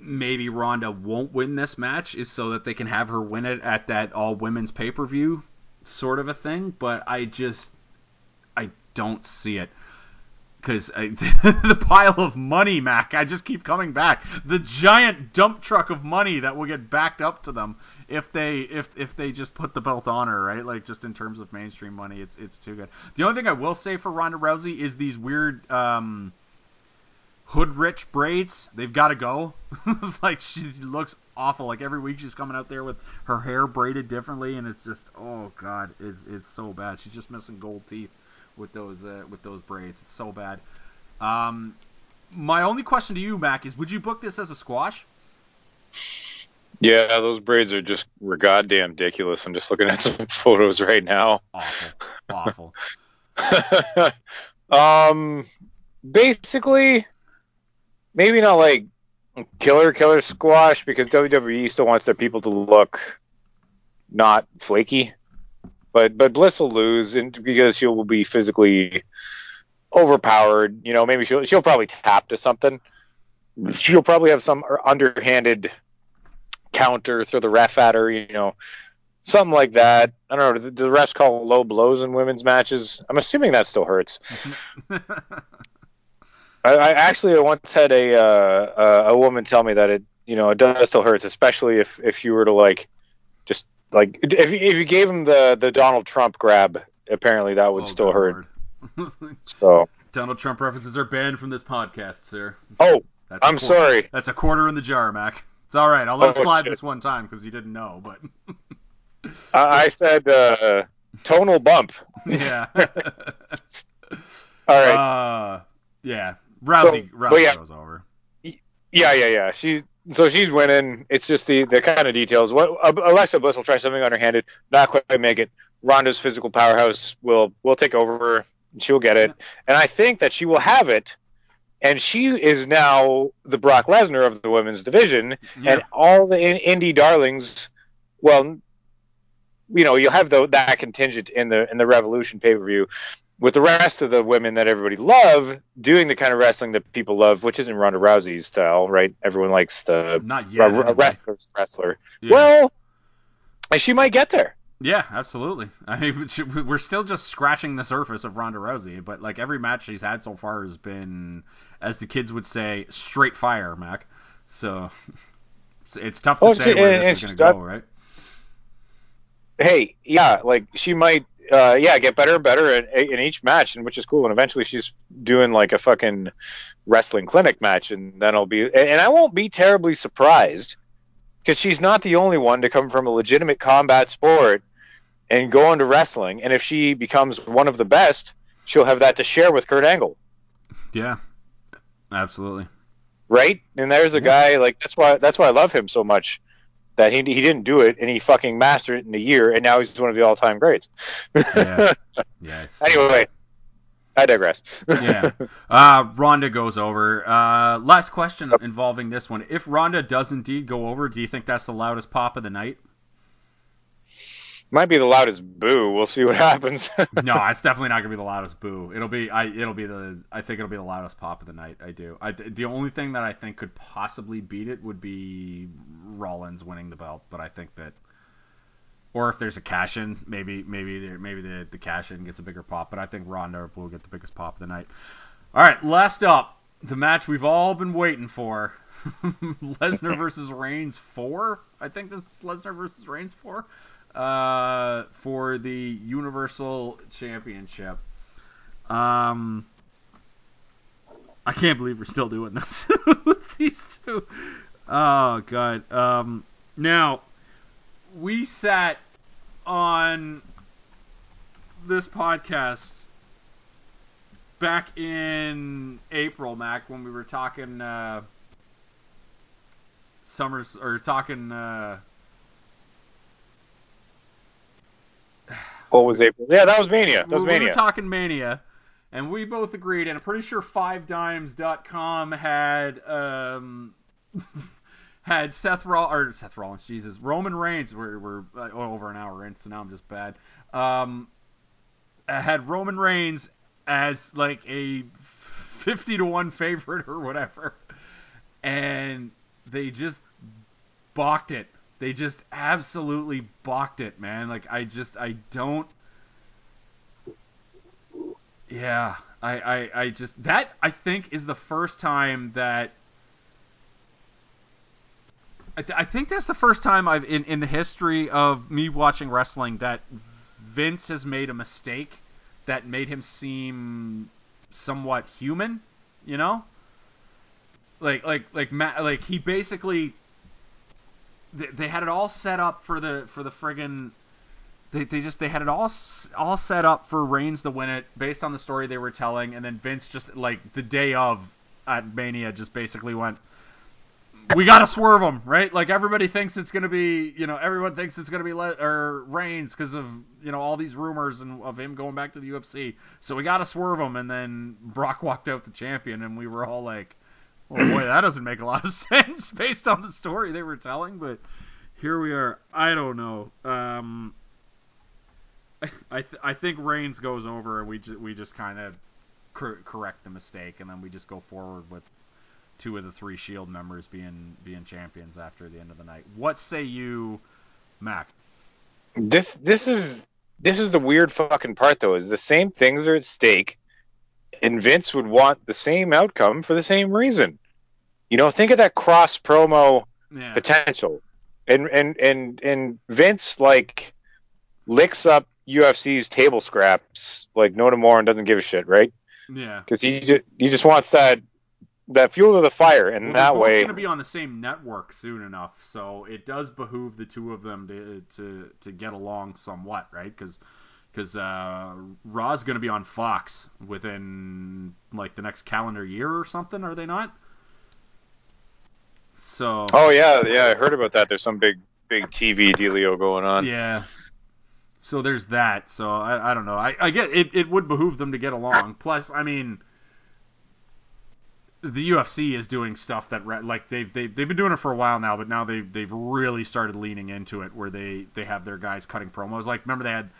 maybe Ronda won't win this match is so that they can have her win it at that all women's pay per view sort of a thing. But I just I don't see it. Because the pile of money, Mack, I just keep coming back. The giant dump truck of money that will get backed up to them if they if if they just put the belt on her, right? Like just in terms of mainstream money, it's it's too good. The only thing I will say for Ronda Rousey is these weird um, hood rich braids. They've got to go. like she looks awful. Like every week she's coming out there with her hair braided differently, and it's just oh god, it's it's so bad. She's just missing gold teeth with those uh, with those braids. It's so bad. Um, my only question to you, Mack, is would you book this as a squash? Yeah, those braids are just were goddamn ridiculous. I'm just looking at some photos right now. Awful, awful. um, basically, maybe not like killer killer squash because WWE still wants their people to look not flaky. But but Bliss will lose and because she will be physically overpowered. You know, maybe she'll she'll probably tap to something. She'll probably have some underhanded counter, throw the ref at her. You know, something like that. I don't know. Do the refs call low blows in women's matches? I'm assuming that still hurts. I, I actually once had a uh, a woman tell me that it you know it does still hurts, especially if if you were to like just like if you- if you gave him the the Donald Trump grab, apparently that would Oh, still good hurt. So Donald Trump references are banned from this podcast, sir. oh, That's I'm sorry. That's a quarter in the jar, Mack. It's all right. I'll let it Oh, slide shit. this one time because you didn't know. But I, I said uh, tonal bump. yeah. All right. Uh, yeah. Rousey, So- Rousey yeah. goes over. Yeah, yeah, yeah. She so she's winning. It's just the the kind of details. What Alexa Bliss will try something underhanded, not quite make it. Ronda's physical powerhouse will will take over. She'll get it, and I think that she will have it. And she is now the Brock Lesnar of the women's division, Yeah. and all the in- indie darlings. Well, you know, you'll have the, that contingent in the in the Revolution pay per view, with the rest of the women that everybody love doing the kind of wrestling that people love, which isn't Ronda Rousey's style, right? Everyone likes the Not yet. a wrestler's wrestler. Yeah. Well, she might get there. Yeah, absolutely. I mean, we're still just scratching the surface of Ronda Rousey, but like every match she's had so far has been, as the kids would say, straight fire, Mack. So it's, tough to Oh, say she- where this is going to go, right? Hey, yeah, like she might, uh, yeah, get better and better in, in each match, and which is cool. And eventually, she's doing like a fucking wrestling clinic match, and then I'll be, and, and I won't be terribly surprised because she's not the only one to come from a legitimate combat sport and go into wrestling. And if she becomes one of the best, she'll have that to share with Kurt Angle. Yeah, absolutely. right? And there's a guy like that's why that's why I love him so much. That he he didn't do it and he fucking mastered it in a year and now he's one of the all time greats. Yeah. Yes. anyway, I digress. yeah. Uh, Ronda goes over. Uh, last question involving this one. If Ronda does indeed go over, do you think that's the loudest pop of the night? Might be the loudest boo. We'll see what happens. no, it's definitely not gonna be the loudest boo. It'll be I. It'll be the. I think it'll be the loudest pop of the night. I do. I. The only thing that I think could possibly beat it would be Rollins winning the belt, but I think that. Or if there's a cash in, maybe maybe there maybe the the cash in gets a bigger pop, but I think Ronda will get the biggest pop of the night. All right, last up, the match we've all been waiting for. Lesnar versus Reigns four. I think this is Lesnar versus Reigns four uh, for the Universal Championship. Um, I can't believe we're still doing this with these two. Oh god. Um, now we sat on this podcast back in April, Mack, when we were talking uh, summers or talking. Uh, what was April? Yeah, that was Mania. That was we were talking Mania, and we both agreed, and I'm pretty sure FiveDimes.com had um, had Seth Roll or Seth Rollins, Jesus, Roman Reigns. We're, we're uh, over an hour in, so now I'm just bad. Um, had Roman Reigns as like a 50 to one favorite or whatever, and they just balked it. They just absolutely balked it, man. Like I just I don't Yeah, I, I, I just that I think is the first time that I, th- I think that's the first time I've in, in the history of me watching wrestling that Vince has made a mistake that made him seem somewhat human, you know? Like like like Ma- like he basically they, they had it all set up for the for the friggin' they, they just they had it all all set up for Reigns to win it based on the story they were telling, and then Vince just like the day of at Mania just basically went, we gotta swerve him, right? Like everybody thinks it's gonna be, you know, everyone thinks it's gonna be Le- or Reigns because of you know all these rumors and of him going back to the UFC, so we gotta swerve him, and then Brock walked out the champion, and we were all like. Well, boy, that doesn't make a lot of sense based on the story they were telling, but here we are. I don't know. Um, I th- I think Reigns goes over, and we ju- we just kind of cor- correct the mistake, and then we just go forward with two of the three Shield members being being champions after the end of the night. What say you, Mack? This this is this is the weird fucking part though. Is the same things are at stake, and Vince would want the same outcome for the same reason. You know, think of that cross promo Yeah, potential, and and and and Vince like licks up UFC's table scraps like no tomorrow and doesn't give a shit, right? yeah, Because he just, he just wants that that fuel to the fire, and Well, that they're going to be on the same network soon enough, so it does behoove the two of them to to, to get along somewhat, right? Because because uh, Raw's going to be on Fox within like the next calendar year or something, are they not? So oh yeah, yeah, I heard about that. There's some big big TV dealio going on. yeah. So there's that. So I, I don't know. I, I get it. It would behoove them to get along. Plus, I mean, the UFC is doing stuff that re- like they've they've they've been doing it for a while now, but now they've they've really started leaning into it where they they have their guys cutting promos. Like remember they had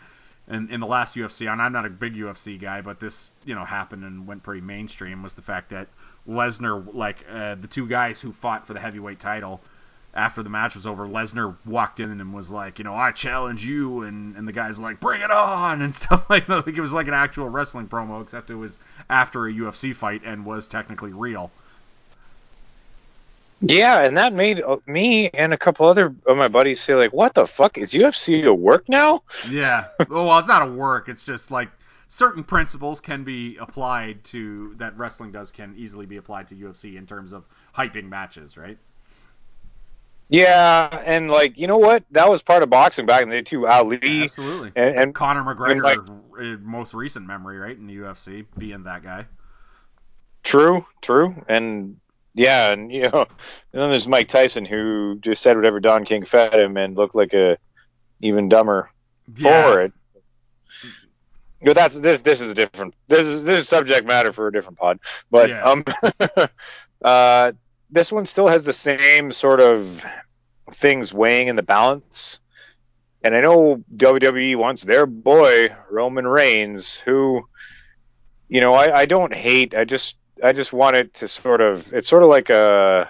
in in the last UFC, and I'm not a big UFC guy, but this you know happened and went pretty mainstream was the fact that Lesnar like uh, the two guys who fought for the heavyweight title after the match was over, Lesnar walked in and was like, you know, I challenge you, and, and the guy's like, bring it on, and stuff like that. Like it was like an actual wrestling promo, except it was after a UFC fight and was technically real. Yeah, and that made uh, me and a couple other of my buddies say like, "What the fuck is UFC to work now?" Yeah. well, it's not a work. It's just like certain principles can be applied to that wrestling does can easily be applied to UFC in terms of hyping matches, right? Yeah, and like you know what? That was part of boxing back in the day too. Ali Absolutely. and, and Conor McGregor, like- uh, most recent memory, right, in the UFC, being that guy. True, true, and yeah, and you know, and then there's Mike Tyson who just said whatever Don King fed him and looked like a even dumber for it. But that's this. This is a different. This is this is subject matter for a different pod. But Yeah. um, uh, this one still has the same sort of things weighing in the balance. And I know WWE wants their boy Roman Reigns, who, you know, I, I don't hate. I just I just want it to sort of. It's sort of like a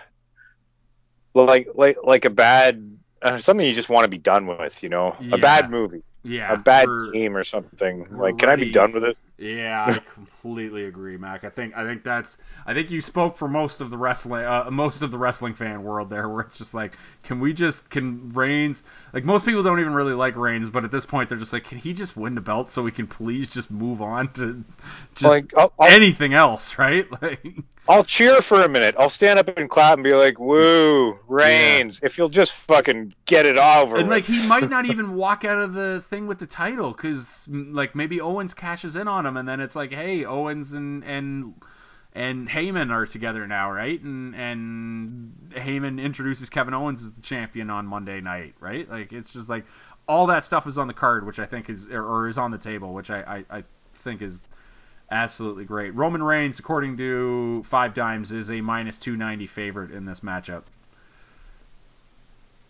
like like like a bad uh, something you just want to be done with. You know, Yeah. a bad movie, Yeah. a bad game or something. Like, can I be done with this? Yeah, I completely agree, Mack. I think I think that's I think you spoke for most of the wrestling uh, most of the wrestling fan world there, where it's just like, can we just can Reigns like most people don't even really like Reigns, but at this point they're just like, can he just win the belt so we can please just move on to just like, I'll, I'll, anything else, right? Like, I'll cheer for a minute. I'll stand up and clap and be like, "Woo, Reigns!" If you'll just fucking get it over and like he might not even walk out of the thing with the title because like maybe Owens cashes in on him, and then it's like, hey, Owens and and and Heyman are together now, right? And and Heyman introduces Kevin Owens as the champion on Monday night, right? Like it's just like all that stuff is on the card, which I think is or, is on the table, which I, I I think is absolutely great. Roman Reigns, according to Five Dimes, is a minus 290 favorite in this matchup.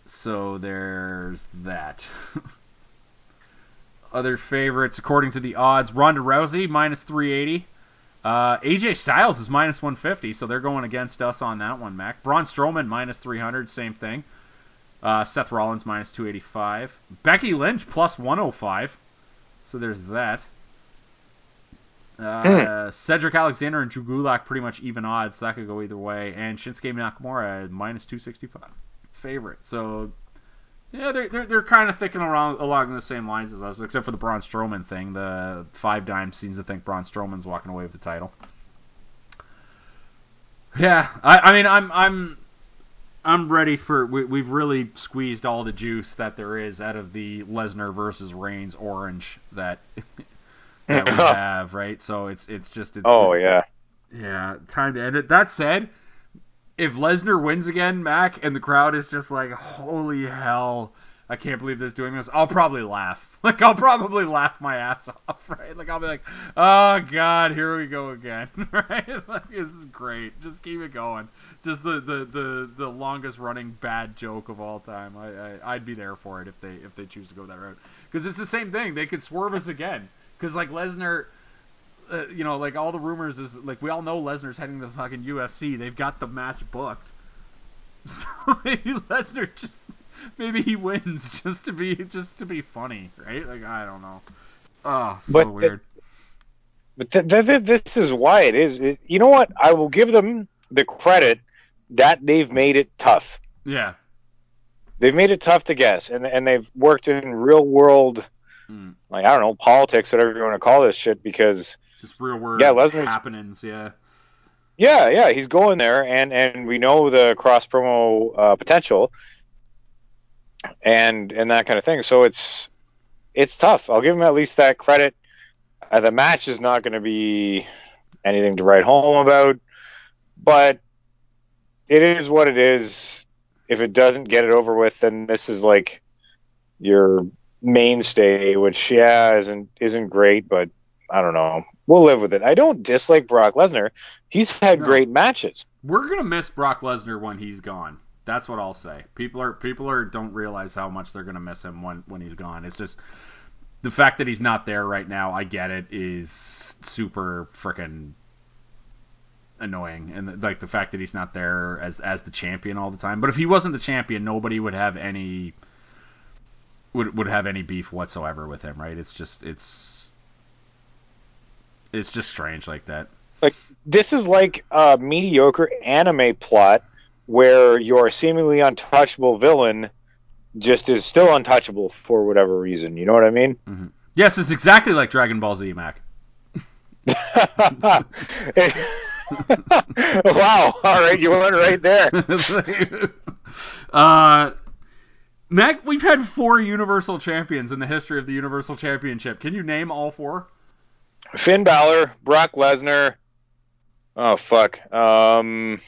So there's that. Other favorites, according to the odds, Ronda Rousey minus 380. Uh, AJ Styles is minus 150, so they're going against us on that one, Mack. Braun Strowman minus 300, same thing. Uh, Seth Rollins minus 285. Becky Lynch plus 105. So there's that. Uh, Cedric Alexander and Drew Gulak pretty much even odds, so that could go either way. And Shinsuke Nakamura minus 265 favorite. So yeah, they're they're, they're kind of thinking around along the same lines as us, except for the Braun Strowman thing. The Five Dimes seems to think Braun Strowman's walking away with the title. Yeah, I, I mean, I'm I'm I'm ready for. We, we've really squeezed all the juice that there is out of the Lesnar versus Reigns orange that that we have, right? So it's it's just it's, oh it's- yeah, yeah, time to end it. That said, if Lesnar wins again, Mack, and the crowd is just like, "Holy hell, I can't believe they're doing this," I'll probably laugh. Like I'll probably laugh my ass off, right? Like I'll be like, "Oh God, here we go again," right? Like this is great. Just keep it going. Just the the the, the longest running bad joke of all time. I, I I'd be there for it if they if they choose to go that route. Because it's the same thing. They could swerve us again. Because like Lesnar uh, you know, like all the rumors is like we all know Lesnar's heading to the fucking UFC. They've got the match booked. So maybe Lesnar just maybe he wins just to be just to be funny, right? Like I don't know. Oh, so But the- weird. but th- th- th- this is why it is. It, you know what? I will give them the credit that they've made it tough. yeah. They've made it tough to guess, and and they've worked in real world, Mm. like I don't know, politics, whatever you want to call this shit, because Just real world Yeah, Lesnar's- happenings, yeah. Yeah, yeah, he's going there, and and we know the cross promo uh, potential, and and that kind of thing. So it's it's tough. I'll give him at least that credit. Uh, the match is not going to be anything to write home about, but it is what it is. If it doesn't get it over with, then this is like your mainstay, which yeah isn't isn't great, but I don't know. We'll live with it. I don't dislike Brock Lesnar. He's had No. great matches. We're gonna miss Brock Lesnar when he's gone. That's what I'll say. People are people are don't realize how much they're gonna miss him when when he's gone. It's just the fact that he's not there right now. I get it is super freaking annoying, and like the fact that he's not there as as the champion all the time. But if he wasn't the champion, nobody would have any would would have any beef whatsoever with him, right? It's just it's it's just strange like that. Like This is like a mediocre anime plot where your seemingly untouchable villain just is still untouchable for whatever reason. You know what I mean? Yes, it's exactly like Dragon Ball Z, Mack. wow. All right, you went right there. uh, Mack, we've had four Universal Champions in the history of the Universal Championship. Can you name all four? Finn Balor, Brock Lesnar. Oh fuck. Um,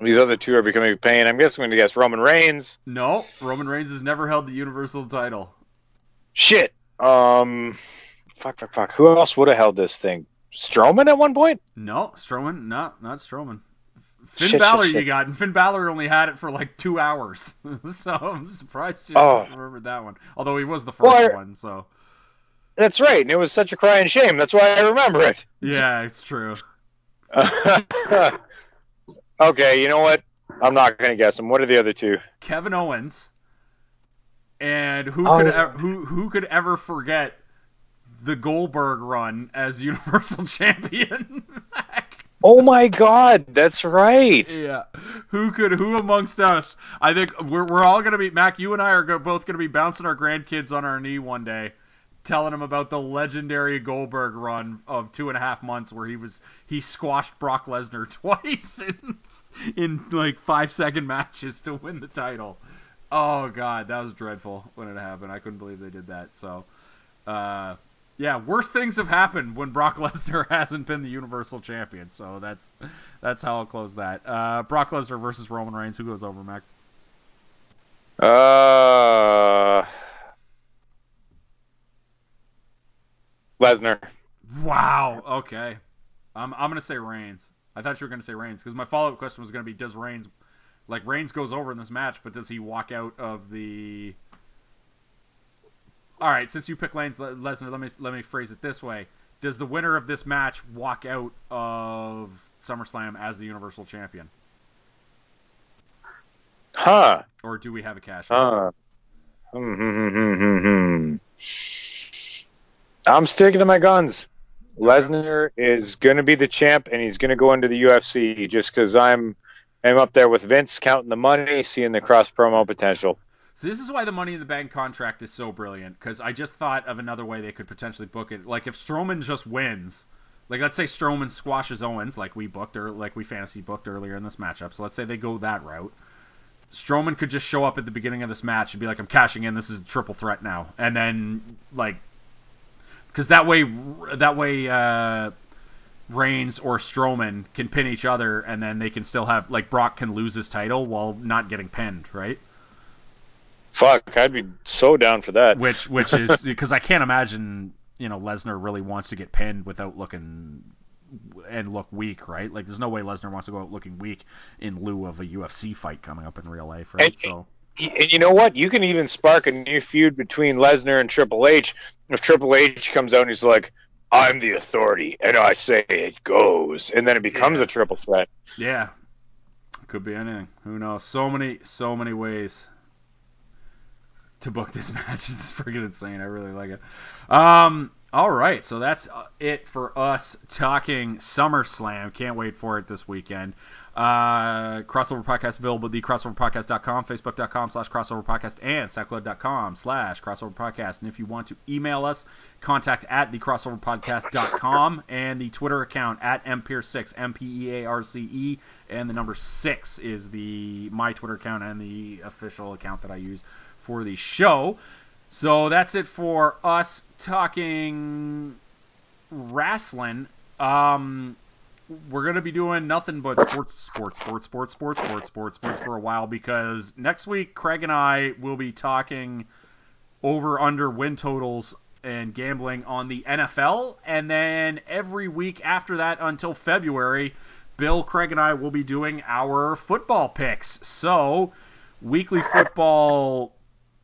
these other two are becoming a pain. I'm guessing I'm going to guess Roman Reigns. No, Roman Reigns has never held the Universal title. Shit. Um, fuck, fuck, fuck. Who else would have held this thing? Strowman at one point. No, Strowman, no, not Strowman. Finn Shit, Balor, shit, you got, and Finn Balor only had it for like two hours, so I'm surprised you Oh. remembered that one. Although he was the first Well, I- one, so That's right, and it was such a crying shame. That's why I remember it. yeah, it's true. okay, you know what? I'm not going to guess them. What are the other two? Kevin Owens, and who Oh, could yeah. ever, who who could ever forget the Goldberg run as Universal Champion? Oh my God, that's right. yeah, who could who amongst us? I think we're we're all gonna be Mack. You and I are go, both gonna be bouncing our grandkids on our knee one day. Telling him about the legendary Goldberg run of two and a half months, where he was he squashed Brock Lesnar twice in, in like five second matches to win the title. Oh god, that was dreadful when it happened. I couldn't believe they did that. So, uh, yeah, worse things have happened when Brock Lesnar hasn't been the Universal Champion. So that's that's how I'll close that. Uh, Brock Lesnar versus Roman Reigns. Who goes over, Mack? Uh, Lesnar. Wow. Okay. I'm I'm gonna say Reigns. I thought you were gonna say Reigns because my follow up question was gonna be does Reigns like Reigns goes over in this match, but does he walk out of the? All right. Since you pick Lane's Lesnar, let me let me phrase it this way: Does the winner of this match walk out of SummerSlam as the Universal Champion, Huh. or do we have a cash? Huh. Hmm, hmm, hmm, I'm sticking to my guns. Lesnar is going to be the champ, and he's going to go into the UFC just because I'm I'm up there with Vince, counting the money, seeing the cross promo potential. So this is why the Money in the Bank contract is so brilliant because I just thought of another way they could potentially book it. Like if Strowman just wins, like let's say Strowman squashes Owens, like we booked or like we fantasy booked earlier in this matchup. So let's say they go that route. Strowman could just show up at the beginning of this match and be like, "I'm cashing in. This is a triple threat now," and then like, because that way, that way, uh, Reigns or Strowman can pin each other, and then they can still have like Brock can lose his title while not getting pinned, right? Fuck, I'd be so down for that. which which is because I can't imagine you know Lesnar really wants to get pinned without looking and look weak, right? Like there's no way Lesnar wants to go out looking weak in lieu of a UFC fight coming up in real life, right? And- So And you know what? You can even spark a new feud between Lesnar and Triple H. If Triple H comes out and he's like, "I'm the authority, and I say it goes," and then it becomes Yeah. a triple threat. yeah, could be anything. Who knows? So many so many ways to book this match. It's freaking insane. I really like it. Um, all right, so that's uh, it for us talking SummerSlam. Can't wait for it this weekend. Uh, crossover podcast available at the crossoverpodcast.com, facebook.com slash crossoverpodcast, and soundcloud.com slash crossoverpodcast. And if you want to email us, contact at the crossoverpodcast.com and the Twitter account at mpearce6, M-P-E-A-R-C-E, and the number six is the my Twitter account and the official account that I use for the show. So that's it for us talking wrestling. Um, we're gonna be doing nothing but sports, sports, sports, sports, sports, sports, sports, sports for a while because next week Craig and I will be talking over under win totals and gambling on the NFL, and then every week after that until February, Bill, Craig, and I will be doing our football picks. So weekly football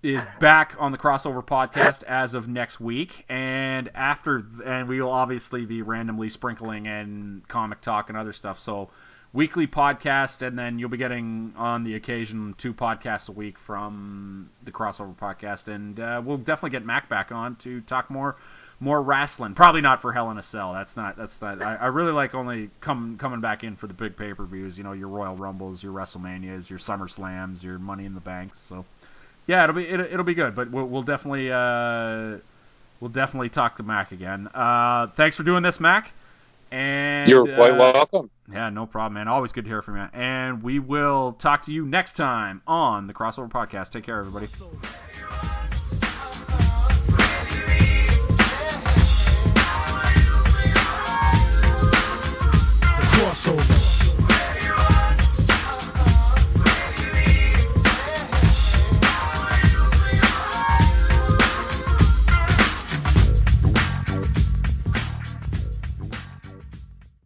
is back on the crossover podcast as of next week. And after and we will obviously be randomly sprinkling in comic talk and other stuff. So weekly podcast and then you'll be getting on the occasion two podcasts a week from the crossover podcast. And uh, we'll definitely get mac back on to talk more more wrestling. Probably not for hell in a cell. That's not that's not i, I really like only come coming back in for the big pay-per-views. You know your royal rumbles your wrestlemanias your summer slams your money in the banks so yeah, it'll be it'll, it'll be good, but we'll, we'll definitely uh, we'll definitely talk to Mack again. Uh, thanks for doing this, Mack. And You're quite uh, welcome. Yeah, no problem, man. Always good to hear from you. And we will talk to you next time on the Crossover Podcast. Take care, everybody. The crossover.